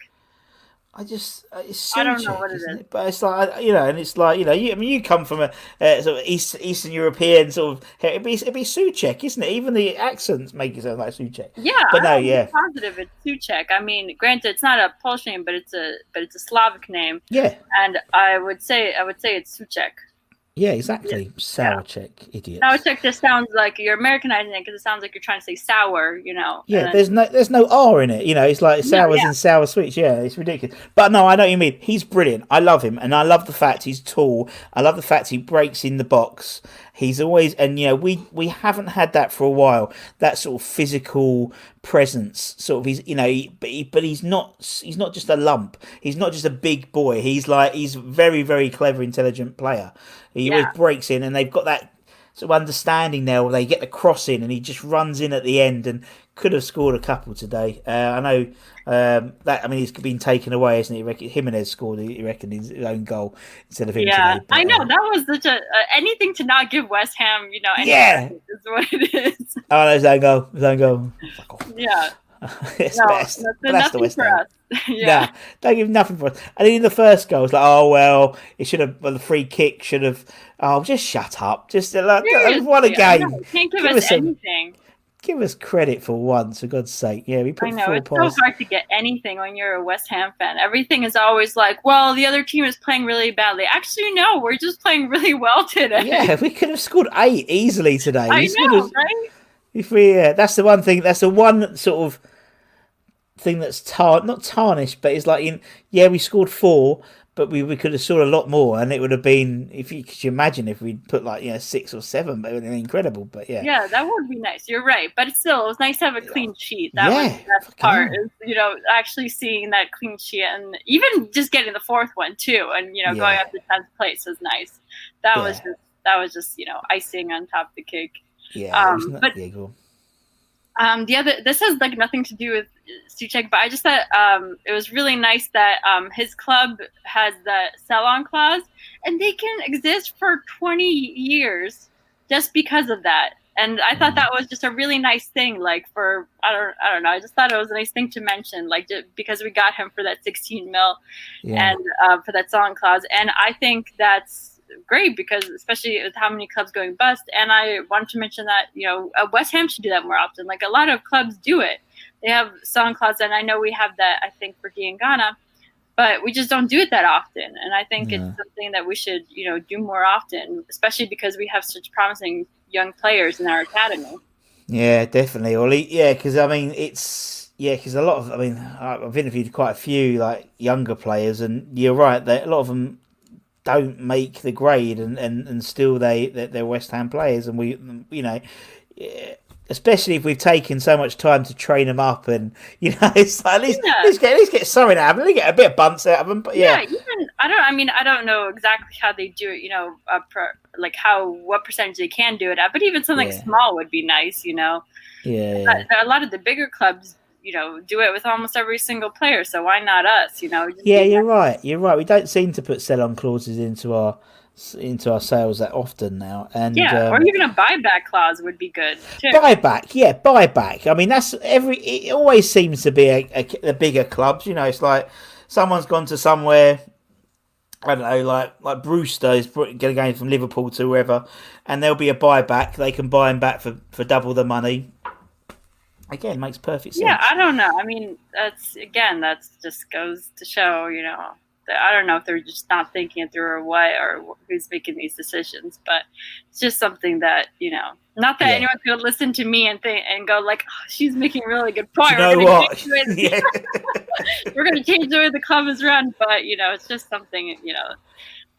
Speaker 1: I just uh, it's
Speaker 2: I don't know what it is.
Speaker 1: But it's like you know, and it's like you know, you, I mean, you come from a uh, sort of East, Eastern European sort of. It'd be it'd be Suchek, isn't it? Even the accents make it sound like Suchek.
Speaker 2: Yeah,
Speaker 1: But no,
Speaker 2: I'm
Speaker 1: yeah.
Speaker 2: positive it's Suchek. I mean, granted, it's not a Polish name, but it's a but it's a Slavic name,
Speaker 1: Yeah,
Speaker 2: and I would say I would say it's Suchek.
Speaker 1: Yeah, exactly. Sour Check, idiot.
Speaker 2: Souchek just sounds like you're Americanizing it because it sounds like you're trying to say sour, you know.
Speaker 1: Yeah, there's no there's no R in it. You know, it's like sours
Speaker 2: yeah.
Speaker 1: and sour sweets. Yeah, it's ridiculous. But no, I know what you mean. He's brilliant. I love him, and I love the fact he's tall. I love the fact he breaks in the box. He's always and you know we we haven't had that for a while. That sort of physical presence, sort of. He's you know, he, but he, but he's not he's not just a lump. He's not just a big boy. He's like he's very very clever, intelligent player. He always breaks in, and they've got that sort of understanding now where they get the cross in and he just runs in at the end and could have scored a couple today. Uh, I know um, that. I mean, he's been taken away, isn't he? Reckon- Jimenez scored, he reckoned, his own goal instead of him
Speaker 2: yeah,
Speaker 1: today. but,
Speaker 2: I know
Speaker 1: uh,
Speaker 2: that was such a uh, anything to not give West Ham, you know,
Speaker 1: Yeah.
Speaker 2: is what it is.
Speaker 1: Oh, there's own goal. His own goal. Fuck off.
Speaker 2: Yeah,
Speaker 1: it's
Speaker 2: no,
Speaker 1: best.
Speaker 2: that's,
Speaker 1: that's the
Speaker 2: nothing
Speaker 1: West
Speaker 2: us. yeah,
Speaker 1: Nah, don't give nothing for us. And then in the first goal, it's like, oh well, it should have. Well, the free kick should have. Oh, just shut up. Just uh, like, what a game.
Speaker 2: can't give
Speaker 1: Give
Speaker 2: us,
Speaker 1: us
Speaker 2: anything.
Speaker 1: Give us credit for once, for God's sake. Yeah, we put
Speaker 2: I know
Speaker 1: four
Speaker 2: it's
Speaker 1: points.
Speaker 2: so hard to get anything when you're a West Ham fan. Everything is always like, "Well, the other team is playing really badly." Actually, no, we're just playing really well today.
Speaker 1: Yeah, we could have scored eight easily today.
Speaker 2: I
Speaker 1: We
Speaker 2: know, right?
Speaker 1: If we, uh, that's the one thing. That's the one sort of thing that's tar not tarnished, but it's like in yeah, we scored four, but we, we could have scored a lot more, and it would have been if you could you imagine if we'd put like you know six or seven, but it would have been incredible. But yeah,
Speaker 2: Yeah, that would be nice. You're right, but still, it was nice to have a clean sheet. That was the best part. Is you know actually seeing that clean sheet, and even just getting the fourth one too, and you know going up to tenth place was nice. That was just that was just you know icing on top of the cake.
Speaker 1: yeah,
Speaker 2: Um, but-
Speaker 1: yeah, go on.
Speaker 2: Um, the other, this has like nothing to do with Souček, but I just thought um, it was really nice that um, his club has the sell-on clause, and they can exist for 20 years just because of that. And I thought that was just a really nice thing, like for I don't I don't know. I just thought it was a nice thing to mention, like because we got him for that 16 mil, yeah. and uh, for that sell-on clause, and I think that's great because especially with how many clubs going bust. And I wanted to mention that you know uh, West Ham should do that more often. Like a lot of clubs do it. They have sell-on and I know we have that. I think for Ghana, but we just don't do it that often. And I think yeah. it's something that we should you know do more often, especially because we have such promising young players in our academy.
Speaker 1: Yeah, definitely, Ollie. Yeah, because I mean it's yeah, because a lot of I mean I've interviewed quite a few like younger players, and you're right that a lot of them don't make the grade, and, and, and still they they're West Ham players, and we you know. Especially if we've taken so much time to train them up, and you know, it's like, at least yeah. at least get at least get something out of them, get a bit of bunts out of them. But yeah,
Speaker 2: yeah even, I don't. I mean, I don't know exactly how they do it. You know, uh, per, like how what percentage they can do it at, but even something yeah. small would be nice. You know,
Speaker 1: yeah.
Speaker 2: A lot of the bigger clubs you know do it with almost every single player. So why not us? You know.
Speaker 1: yeah, you're right. You're right. We don't seem to put sell-on clauses into our into our sales that often now. And
Speaker 2: yeah, um, or even a buyback clause would be good. Too.
Speaker 1: Buyback, yeah, buyback. I mean, that's every. It always seems to be a, a, the bigger clubs. You know, it's like someone's gone to somewhere. I don't know, like like Brewster is going from Liverpool to wherever, and there'll be a buyback. They can buy him back for, for double the money again makes perfect sense.
Speaker 2: Yeah, I don't know. I mean, that's again, that's just goes to show, you know, that I don't know if they're just not thinking it through or what, or who's making these decisions, but it's just something that you know. Not that yeah. anyone could listen to me and think and go like, oh, "She's making a really good point."
Speaker 1: You know
Speaker 2: We're
Speaker 1: what?
Speaker 2: yeah. We're going to change the way the club is run, but you know, it's just something you know.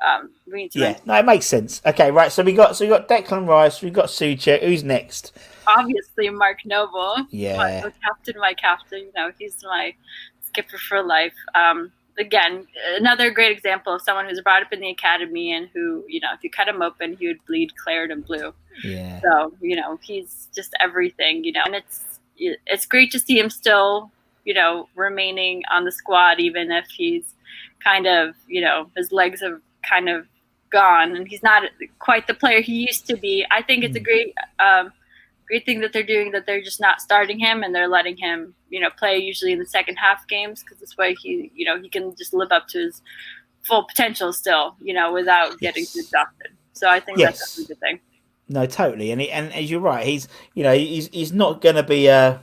Speaker 2: Um, we need to.
Speaker 1: Yeah, no, it makes sense. Okay, right. So we got so we got Declan Rice, We've got Souček. Who's next?
Speaker 2: Obviously Mark Noble.
Speaker 1: Yeah.
Speaker 2: My, captain, my captain. You know, he's my skipper for life. Um, again, another great example of someone who's brought up in the academy and who, you know, if you cut him open, he would bleed claret and blue.
Speaker 1: Yeah.
Speaker 2: So, you know, he's just everything, you know, and it's it's great to see him still, you know, remaining on the squad, even if he's kind of, you know, his legs have kind of gone and he's not quite the player he used to be. I think it's a hmm. great um, great thing that they're doing that they're just not starting him and they're letting him, you know, play usually in the second half games because this way he, you know, he can just live up to his full potential still, you know, without getting yes. too exhausted. So I think yes. that's a good thing.
Speaker 1: No, totally, and he, and as you're right, he's you know he's he's not going to be a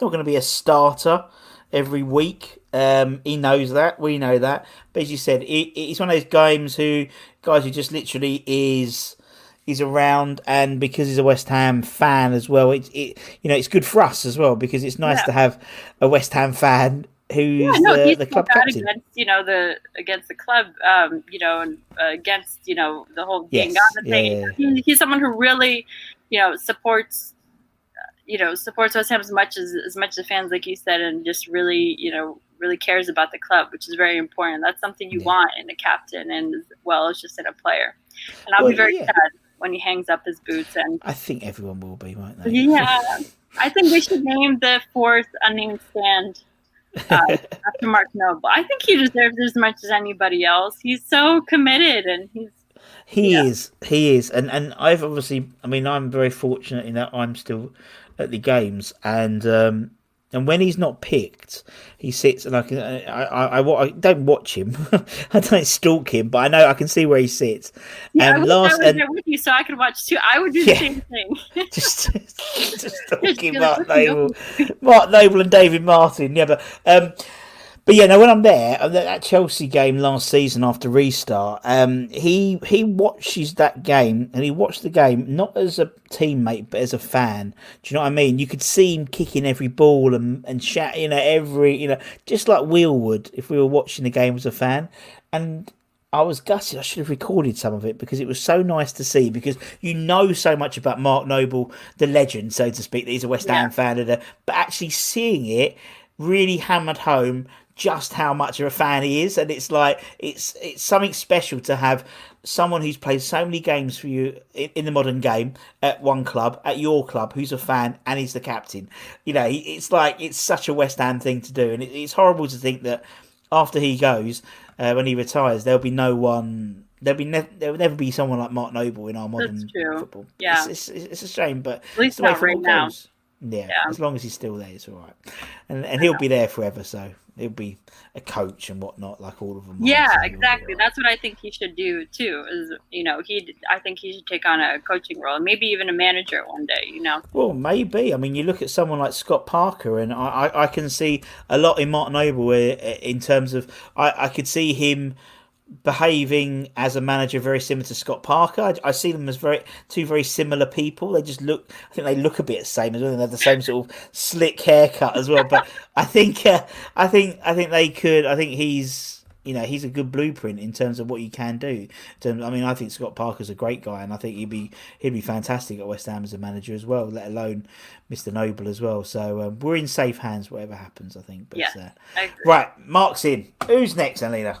Speaker 1: not going to be a starter every week. Um, he knows that. We know that. But as you said, he, he's one of those games who guys who just literally is he's around, and because he's a West Ham fan as well, it, it you know it's good for us as well because it's nice yeah. to have a West Ham fan who's yeah, no, the, the club captain.
Speaker 2: Against, you know the against the club, um, you know, and uh, against you know the whole yes. thing. Yeah, he, he's someone who really, you know, supports. You know, supports West Ham as much as as much as fans, like you said, and just really, you know, really cares about the club, which is very important. That's something you yeah. want in a captain, and as well as just in a player. And I'll well, be very yeah. sad when he hangs up his boots. And
Speaker 1: I think everyone will be, won't they?
Speaker 2: Yeah, I think we should name the fourth unnamed stand uh, after Mark Noble. I think he deserves as much as anybody else. He's so committed, and he's
Speaker 1: he yeah. is he is, and and I've obviously, I mean, I'm very fortunate in that I'm still at the games, and um, and when he's not picked, he sits and I can I I, I, I don't watch him. I don't stalk him, but I know I can see where he sits.
Speaker 2: Yeah, and I last, I was and, there with you, so I could watch too. I would do the yeah, same thing.
Speaker 1: just just stalking Mark Noble, Mark Noble and David Martin. Yeah, but um, but yeah, no, when I'm there, that Chelsea game last season after restart, um, he he watches that game and he watched the game not as a teammate but as a fan. Do you know what I mean? You could see him kicking every ball and and shout, you know, every you know, just like Wheel would if we were watching the game as a fan. And I was gutted. I should have recorded some of it because it was so nice to see. Because you know so much about Mark Noble, the legend, so to speak. That he's a West Ham fan, but actually seeing it really hammered home just how much of a fan he is, and it's like it's it's something special to have someone who's played so many games for you in, in, the modern game at one club, at your club, who's a fan and he's the captain. You know, it's like it's such a West Ham thing to do, and it, it's horrible to think that after he goes, uh, when he retires, there'll be no one. There'll be ne- there will never be someone like Mark Noble in our modern football.
Speaker 2: Yeah,
Speaker 1: it's, it's, it's, a shame, but
Speaker 2: at least not right now.
Speaker 1: Yeah, yeah, as long as he's still there, it's all right, and and he'll be there forever. So he'll be a coach and whatnot, like all of them.
Speaker 2: Yeah, exactly. That's what I think he should do too. Is you know he, I think he should take on a coaching role, maybe even a manager one day. You know.
Speaker 1: Well, maybe. I mean, you look at someone like Scott Parker, and I, I, I can see a lot in Martin Noble in terms of I, I could see him behaving as a manager very similar to Scott Parker. I, I, see them as very two very similar people. They just look. I think they look a bit the same as well. They have the same sort of slick haircut as well. But I think uh, I think I think they could. I think he's. You know he's a good blueprint in terms of what you can do. I mean, I think Scott Parker's a great guy, and I think he'd be he'd be fantastic at West Ham as a manager as well. Let alone Mr. Noble as well. So um, we're in safe hands, whatever happens. I think.
Speaker 2: But, yeah. Uh,
Speaker 1: right, Mark's in. Who's next, Alina?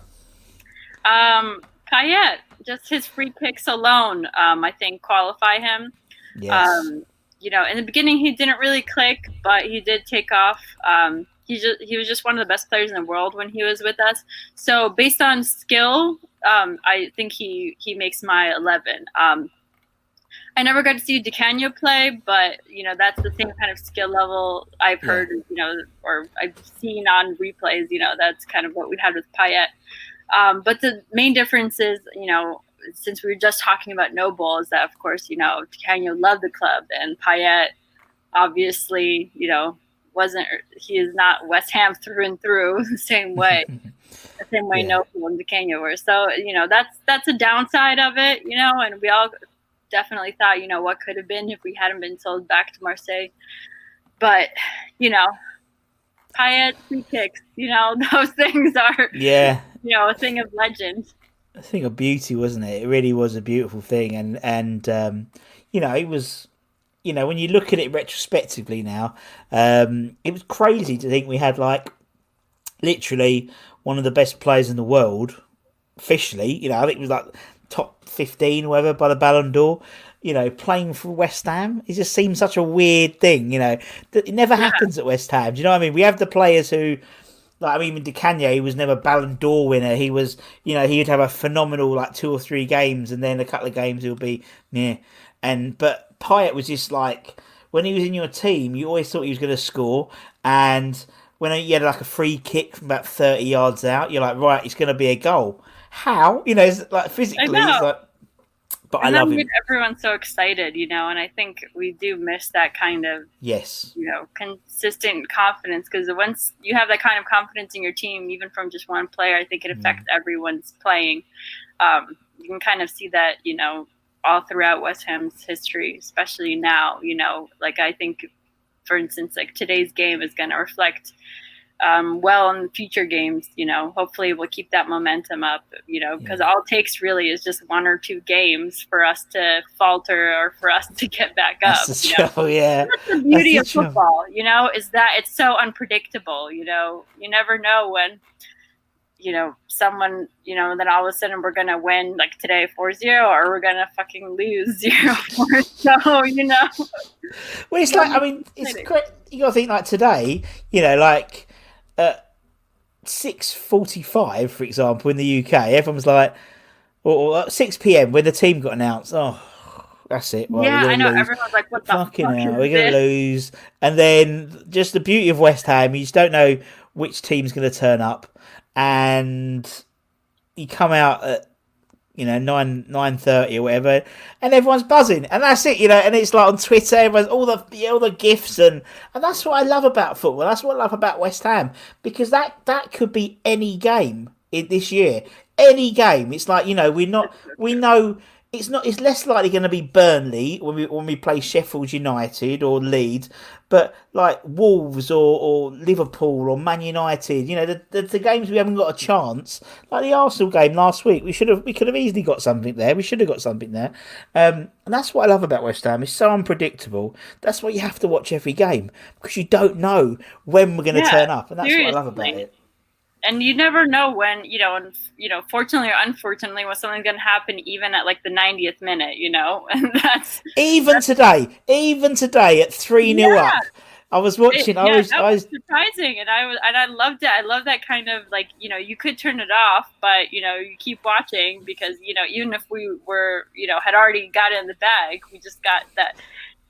Speaker 2: Um, Payet, just his free kicks alone, um, I think qualify him.
Speaker 1: Yes.
Speaker 2: Um, you know, in the beginning he didn't really click, but he did take off. Um, he just he was just one of the best players in the world when he was with us. So based on skill, um, I think he he makes my eleven. Um, I never got to see Di Canio play, but you know that's the same kind of skill level I've heard, yeah. you know, or I've seen on replays. You know, that's kind of what we had with Payet. Um, but the main difference is, you know, since we were just talking about Noble, is that of course, you know, Canio loved the club and Payet obviously, you know, wasn't he is not West Ham through and through the same way. the same way yeah. Noble and Canio were. So, you know, that's that's a downside of it, you know, and we all definitely thought, you know, what could have been if we hadn't been sold back to Marseille. But, you know, Payet free kicks, you know, those things are
Speaker 1: Yeah
Speaker 2: you know, a thing of legend.
Speaker 1: A thing of beauty, wasn't it? It really was a beautiful thing, and and um, you know, it was. You know, when you look at it retrospectively now, um, it was crazy to think we had like literally one of the best players in the world, officially. You know, I think it was like top fifteen, or whatever, by the Ballon d'Or you know, playing for West Ham. It just seems such a weird thing, you know. That it never yeah. happens at West Ham. Do you know what I mean? We have the players who like I mean, even Di Canio, he was never Ballon d'Or winner. He was, you know, he'd have a phenomenal like two or three games, and then a couple of games he'll be yeah. And but Payet was just like when he was in your team, you always thought he was going to score, and when he had like a free kick from about thirty yards out, you're like, right, it's going to be a goal. How you know, it's like physically, it's like but
Speaker 2: and
Speaker 1: I love
Speaker 2: him. Everyone's so excited, you know, and I think we do miss that kind of
Speaker 1: yes,
Speaker 2: you know, consistent confidence because once you have that kind of confidence in your team, even from just one player, I think it affects mm. everyone's playing. Um, you can kind of see that, you know, all throughout West Ham's history, especially now. You know, like I think, for instance, like today's game is going to reflect um, well in future games. You know, hopefully we'll keep that momentum up. You know, because yeah. all it takes really is just one or two games for us to falter or for us to get back up.
Speaker 1: That's the show, yeah.
Speaker 2: That's the beauty That's of football. You know, is that it's so unpredictable. You know, you never know when. You know, someone, you know, then all of a sudden we're gonna win like today 4-0 or we're gonna fucking lose 0-4. So, you know.
Speaker 1: Well it's like I mean it's great you gotta think like today, you know, like at six forty-five, for example, in the UK, everyone's like, or, or six p.m. when the team got announced. Oh, that's it.
Speaker 2: Well, yeah, I know. Lose. Everyone's like, "What the fucking fuck hell?
Speaker 1: We're going to lose." And then just the beauty of West Ham, you just don't know which team's going to turn up, and you come out at you know nine nine thirty or whatever, and everyone's buzzing, and that's it, you know. And it's like on Twitter, everyone's all the all the gifts, and and that's what I love about football. That's what I love about West Ham because that that could be any game in this year, any game. It's like you know we're not we know it's not it's less likely going to be Burnley when we when we play Sheffield United or Leeds, but like Wolves or, or Liverpool or Man United, you know, the, the, the games we haven't got a chance, like the Arsenal game last week, we should have we could have easily got something there. We should have got something there, um, and that's what I love about West Ham. It's so unpredictable. That's why you have to watch every game because you don't know when we're going to yeah, turn up, and that's seriously. what I love about it.
Speaker 2: And you never know when you know and you know fortunately or unfortunately when something's going to happen even at like the 90th minute you know and that's
Speaker 1: even
Speaker 2: that's,
Speaker 1: today even today at 3 nil
Speaker 2: Yeah.
Speaker 1: up i was watching
Speaker 2: it-
Speaker 1: i
Speaker 2: yeah,
Speaker 1: was
Speaker 2: that
Speaker 1: i
Speaker 2: was surprising and i was and i loved it i love that kind of like you know you could turn it off but you know you keep watching because you know even if we were you know had already got it in the bag we just got that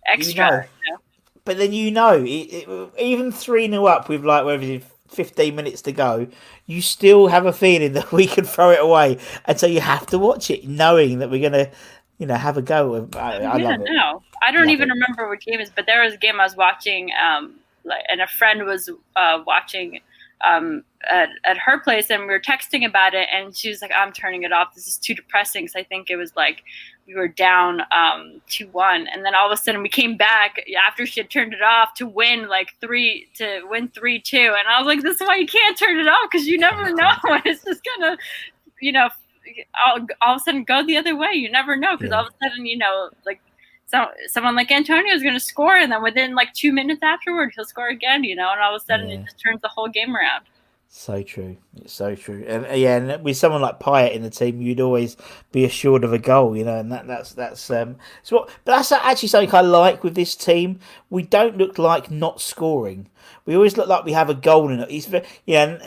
Speaker 2: extra
Speaker 1: know.
Speaker 2: you know?
Speaker 1: but then you know it, it, even 3 nil up with like is, 15 minutes to go you still have a feeling that we can throw it away and so you have to watch it knowing that we're gonna you know have a go. I, I
Speaker 2: yeah,
Speaker 1: love it.
Speaker 2: no, I don't
Speaker 1: Love
Speaker 2: even
Speaker 1: it.
Speaker 2: remember what game is, but there was a game I was watching, um, like, and a friend was uh, watching um, at, at her place, and we were texting about it, and she was like, "I'm turning it off. This is too depressing." Because I think it was like we were down um, two one, and then all of a sudden we came back after she had turned it off to win like three to win three two, and I was like, "This is why you can't turn it off because you never know it's just gonna, you know." All, all of a sudden go the other way. You never know because
Speaker 1: Yeah.
Speaker 2: all of a sudden, you know, like so, someone like Antonio is going to score, and then within like two minutes afterward, he'll score again, you know, and all of a sudden
Speaker 1: Yeah.
Speaker 2: it just turns the whole game around.
Speaker 1: So true. It's so true. And uh, yeah, and with someone like Payet in the team, you'd always be assured of a goal, you know, and that, that's that's um so what but that's actually something I like with this team. We don't look like not scoring. We always look like we have a goal in it. It's yeah, and uh,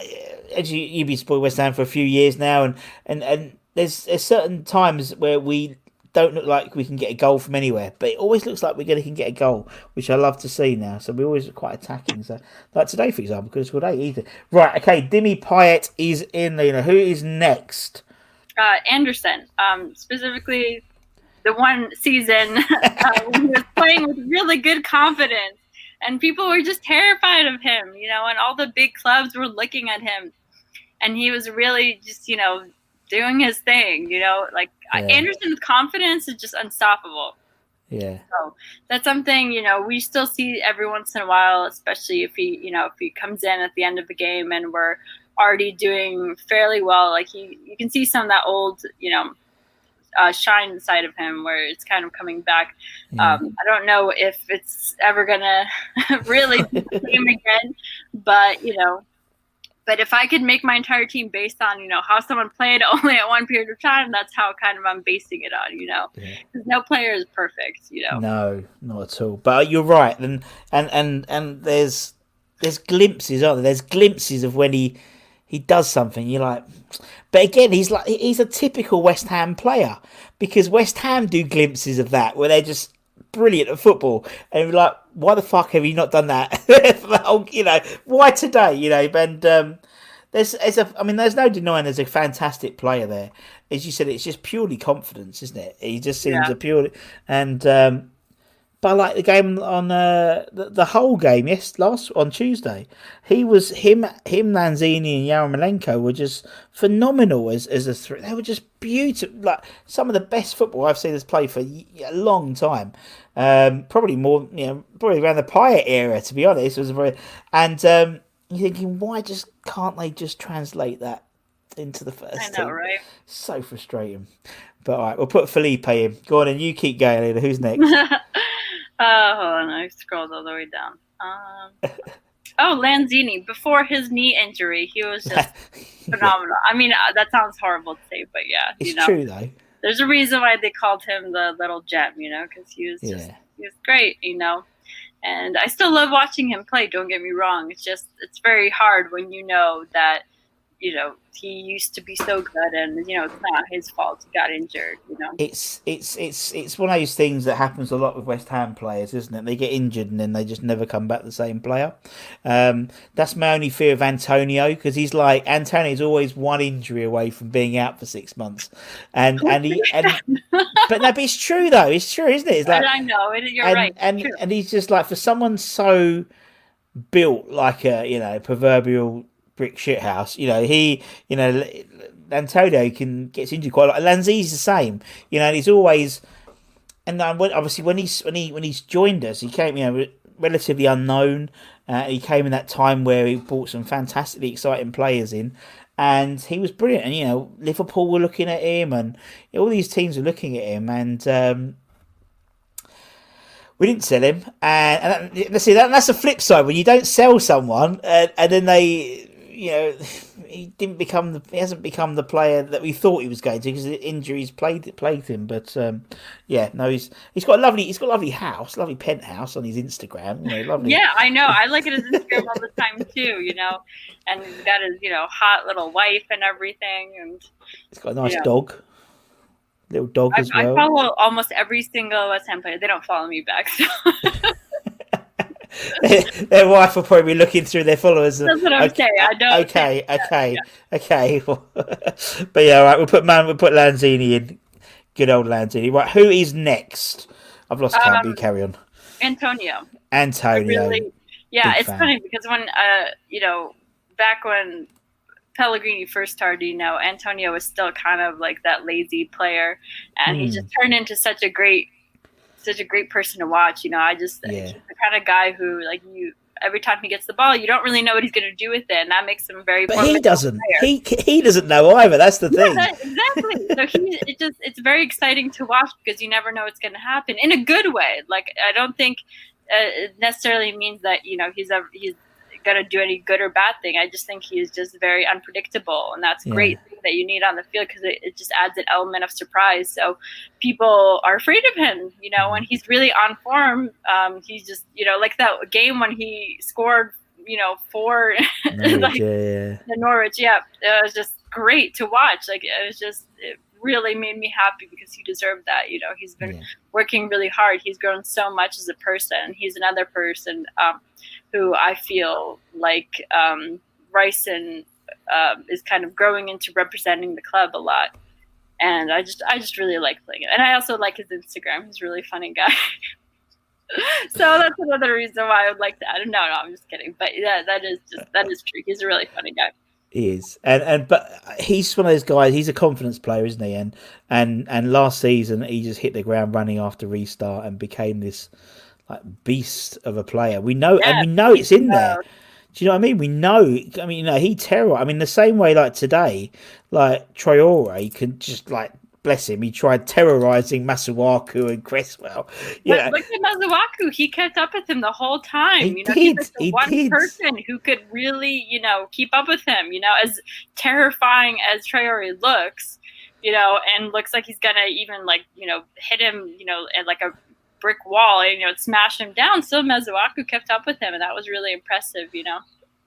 Speaker 1: as you you've been supporting West Ham for a few years now and and, and there's there's certain times where we don't look like we can get a goal from anywhere, but it always looks like we're going to can get a goal, which I love to see now. So we're always quite attacking. So like today, for example, because scored eight either. Right, okay. Dimi Payet is in know, who is next?
Speaker 2: Uh, Anderson, um, specifically the one season uh, when he was playing with really good confidence, and people were just terrified of him, you know, and all the big clubs were looking at him, and he was really just, you know, doing his thing, you know, like
Speaker 1: Yeah.
Speaker 2: Anderson's confidence is just unstoppable.
Speaker 1: Yeah,
Speaker 2: So that's something you know we still see every once in a while, especially if he you know if he comes in at the end of the game and we're already doing fairly well. Like he, you can see some of that old you know uh, shine inside of him where it's kind of coming back.
Speaker 1: yeah.
Speaker 2: Um, I don't know if it's ever gonna really again, but you know. But if I could make my entire team based on, you know, how someone played only at one period of time, that's how kind of I'm basing it on, you know.
Speaker 1: Yeah.
Speaker 2: Because no player is perfect, you know.
Speaker 1: No, not at all. But you're right, and and and and there's there's glimpses, aren't there? There's glimpses of when he he does something. You're like, but again, he's like he's a typical West Ham player because West Ham do glimpses of that where they're just brilliant at football, and you're like, why the fuck have you not done that? Whole- you know, why today? You know, and um, there's, there's a, I mean, there's no denying there's a fantastic player there. As you said, it's just purely confidence, isn't it? He just seems
Speaker 2: Yeah.
Speaker 1: a purely and. um but like the game on uh, the, the whole game, yes, last on Tuesday, he was him, him, Lanzini and Yarmolenko were just phenomenal as as a three. They were just beautiful, like some of the best football I've seen us play for a long time. Um, probably more, you know, probably around the Payet era, to be honest. It was very and um, you're thinking, why just can't they just translate that into the first
Speaker 2: I know,
Speaker 1: team?
Speaker 2: right?
Speaker 1: So frustrating. But all right, we'll put Felipe in. Go on and you keep going. Who's next?
Speaker 2: Oh, hold on. I scrolled all the way down. Um, oh, Lanzini. Before his knee injury, he was just phenomenal. I mean, uh, that sounds horrible to say, but yeah,
Speaker 1: It's
Speaker 2: you know,
Speaker 1: true though.
Speaker 2: there's a reason why they called him the little gem, you know, because he was just
Speaker 1: Yeah.
Speaker 2: he was great, you know. And I still love watching him play. Don't get me wrong. It's just it's very hard when you know that you know he used to be so good, and you know it's not his fault he got injured. You know.
Speaker 1: It's it's it's it's one of those things that happens a lot with West Ham players, isn't it? They get injured and then they just never come back the same player. Um, that's my only fear of Antonio because he's like Antonio's always one injury away from being out for six months, and and he and but no, but it's true though. It's true, isn't it? It's like
Speaker 2: and I know it, you're
Speaker 1: and,
Speaker 2: right.
Speaker 1: and and he's just like for someone so built like a you know proverbial brick shit house. You know he you know Antonio can gets injured quite a lot. Lanzi's the same. You know and he's always and then obviously when he's when he when he's joined us, he came you know relatively unknown. Uh, he came in that time where he brought some fantastically exciting players in. And he was brilliant, and you know Liverpool were looking at him, and all these teams were looking at him, and um, we didn't sell him, and, and that, see that that's the flip side when you don't sell someone, and, and then they, you know, he didn't become the he hasn't become the player that we thought he was going to because the injuries played plagued him. But um, yeah, no, he's he's got a lovely he's got a lovely house, lovely penthouse on his Instagram. You know, lovely.
Speaker 2: Yeah, I know. I look at his Instagram all the time too. You know, and he's got his you know hot little wife and everything, and
Speaker 1: he's got a nice
Speaker 2: yeah.
Speaker 1: dog. Little dog
Speaker 2: I,
Speaker 1: as well.
Speaker 2: I follow almost every single West Ham player. They don't follow me back. So.
Speaker 1: their wife will probably be looking through their followers.
Speaker 2: That's what I'm
Speaker 1: okay,
Speaker 2: saying. I know.
Speaker 1: Okay, okay, okay. but yeah, all right. We'll put man. We'll put Lanzini in. Good old Lanzini. Right. Who is next? I've lost count.
Speaker 2: Um,
Speaker 1: carry on.
Speaker 2: Antonio.
Speaker 1: Antonio.
Speaker 2: Really, yeah,
Speaker 1: Big
Speaker 2: it's
Speaker 1: fan.
Speaker 2: funny because when uh, you know, back when Pellegrini first started, you know, Antonio was still kind of like that lazy player, and he
Speaker 1: Hmm.
Speaker 2: just turned into such a great, such a great person to watch. You know, I just
Speaker 1: Yeah.
Speaker 2: Kind of guy who like you. Every time he gets the ball, you don't really know what he's going to do with it, and that makes him very.
Speaker 1: But he doesn't.
Speaker 2: player.
Speaker 1: He he doesn't know either. That's the thing.
Speaker 2: that- exactly. So he, it just, it's very exciting to watch because you never know what's going to happen in a good way. Like I don't think uh, it necessarily means that you know he's ever, he's going to do any good or bad thing. I just think he's just very unpredictable, and that's a
Speaker 1: Yeah.
Speaker 2: great thing that you need on the field because it, it just adds an element of surprise. So people are afraid of him. You know, when he's really on form, um, he's just you know like that game when he scored. You know, four
Speaker 1: Norwich,
Speaker 2: like,
Speaker 1: yeah, yeah.
Speaker 2: the Norwich, yeah, it was just great to watch. Like it was just, it really made me happy because he deserved that. You know, he's been
Speaker 1: Yeah.
Speaker 2: working really hard. He's grown so much as a person. He's another person um, who I feel like um, Ryson um, is kind of growing into representing the club a lot. And I just, I just really like playing it. And I also like his Instagram. He's a really funny guy. so that's another reason why I would like to add him. No, no, I'm just kidding. But yeah, that is just that is true. He's a really funny guy.
Speaker 1: He is, and and but he's one of those guys. He's a confidence player, isn't he? And and and last season he just hit the ground running after restart and became this like beast of a player. We know,
Speaker 2: Yeah,
Speaker 1: and we know it's in there. Do you know what I mean? We know. I mean, you know, he terror. I mean, the same way like today, like Traore can just like bless him. He tried terrorizing Masuaku and Cresswell.
Speaker 2: But look at Masuaku. He kept up with him the whole time.
Speaker 1: He
Speaker 2: you know, he's
Speaker 1: did,
Speaker 2: like the
Speaker 1: he
Speaker 2: one
Speaker 1: did.
Speaker 2: person who could really, you know, keep up with him. You know, as terrifying as Traore looks, you know, and looks like he's gonna even like, you know, hit him, you know, at like a brick wall, and, you know, smash him down. Still, Masuaku kept up with him, and that was really impressive. You know.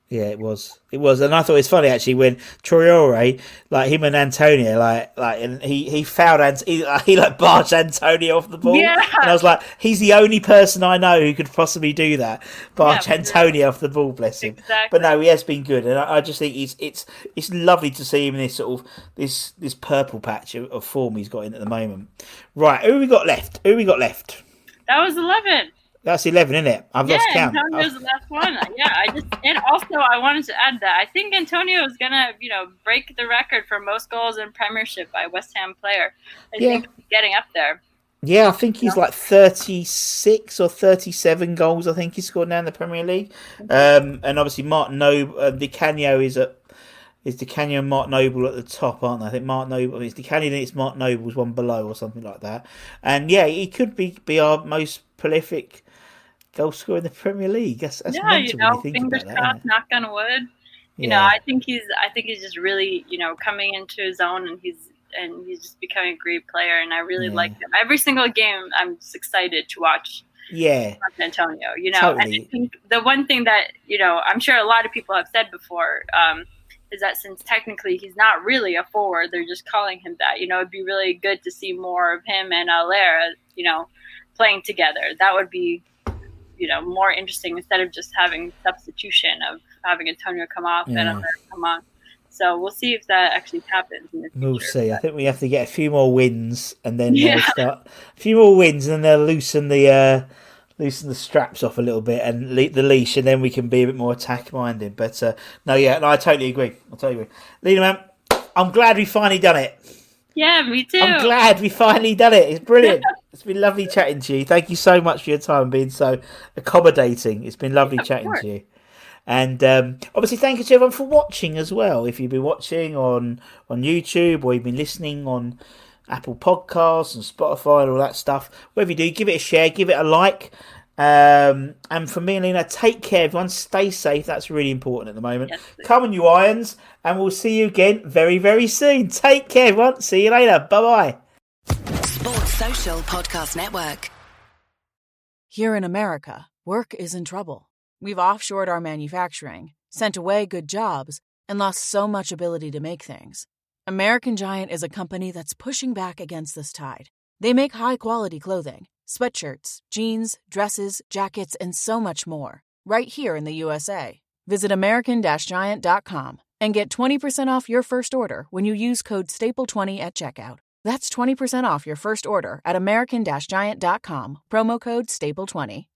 Speaker 1: Yeah, it was. It was, and I thought it was funny actually when Traore, like him and Antonio, like like, and he he fouled and he, he like barged Antonio off the ball.
Speaker 2: Yeah.
Speaker 1: and I was like, he's the only person I know who could possibly do that, barge
Speaker 2: Yeah,
Speaker 1: Antonio off the ball. Bless him.
Speaker 2: Exactly.
Speaker 1: But no, he has been good, and I, I just think it's it's it's lovely to see him in this sort of this this purple patch of, of form he's got in at the moment. Right, who we got left? Who we got left?
Speaker 2: That was eleven.
Speaker 1: That's eleven, isn't it? I've
Speaker 2: yeah,
Speaker 1: lost count.
Speaker 2: Antonio's the last one. Yeah, I just and also I wanted to add that I think Antonio is gonna, you know, break the record for most goals in Premiership by West Ham player. I
Speaker 1: Yeah.
Speaker 2: think he's getting up there.
Speaker 1: Yeah, I think he's like 36 or 37 goals, I think he scored now in the Premier League. Um, and obviously, Mark Noble, uh, Di Canio is at. Is Di Canio and Mark Noble at the top, aren't they? I think Mark Noble, it's Di Canio, then it's Mark Noble's one below or something like that. And yeah, he could be, be our most prolific goal scorer in the Premier League. That's, that's
Speaker 2: yeah, you know, fingers crossed, knock on wood. You
Speaker 1: Yeah.
Speaker 2: know, I think he's I think he's just really, you know, coming into his own and he's and he's just becoming a great player and I really
Speaker 1: Yeah.
Speaker 2: like him. Every single game I'm just excited to watch
Speaker 1: yeah,
Speaker 2: Antonio, you know. And I think the one thing that, you know, I'm sure a lot of people have said before, um, is that since technically he's not really a forward, they're just calling him that. You know, it'd be really good to see more of him and Haller, you know, playing together. That would be, you know, more interesting instead of just having substitution of having Antonio come off and
Speaker 1: Yeah.
Speaker 2: Haller come on. So we'll see if that actually happens in the.
Speaker 1: We'll see. I think we have to get a few more wins, and then
Speaker 2: Yeah.
Speaker 1: start a few more wins, and then they'll loosen the uh, loosen the straps off a little bit and le- the leash, and then we can be a bit more attack minded. But uh, no, yeah, no, I totally agree. I totally agree. Lena, man, I'm glad we finally done it.
Speaker 2: Yeah, me too.
Speaker 1: I'm glad we finally done it. It's brilliant. it's been lovely chatting to you. Thank you so much for your time and being so accommodating. It's been lovely chatting
Speaker 2: course.
Speaker 1: to you. And um, obviously, thank you to everyone for watching as well. If you've been watching on on YouTube or you've been listening on Apple Podcasts and Spotify and all that stuff, whatever you do, give it a share, give it a like, Um, and from me and Lena, take care, everyone. Stay safe. That's really important at the moment.
Speaker 2: Yes.
Speaker 1: Come on, you irons, and we'll see you again very, very soon. Take care, everyone. See you later. Bye bye.
Speaker 3: Sports Social Podcast Network.
Speaker 4: Here in America, work is in trouble. We've offshored our manufacturing, sent away good jobs, and lost so much ability to make things. American Giant is a company that's pushing back against this tide. They make high quality clothing, sweatshirts, jeans, dresses, jackets, and so much more, right here in the USA. Visit American Giant.com and get 20% off your first order when you use code STAPLE20 at checkout. That's 20% off your first order at American Giant.com, promo code STAPLE20.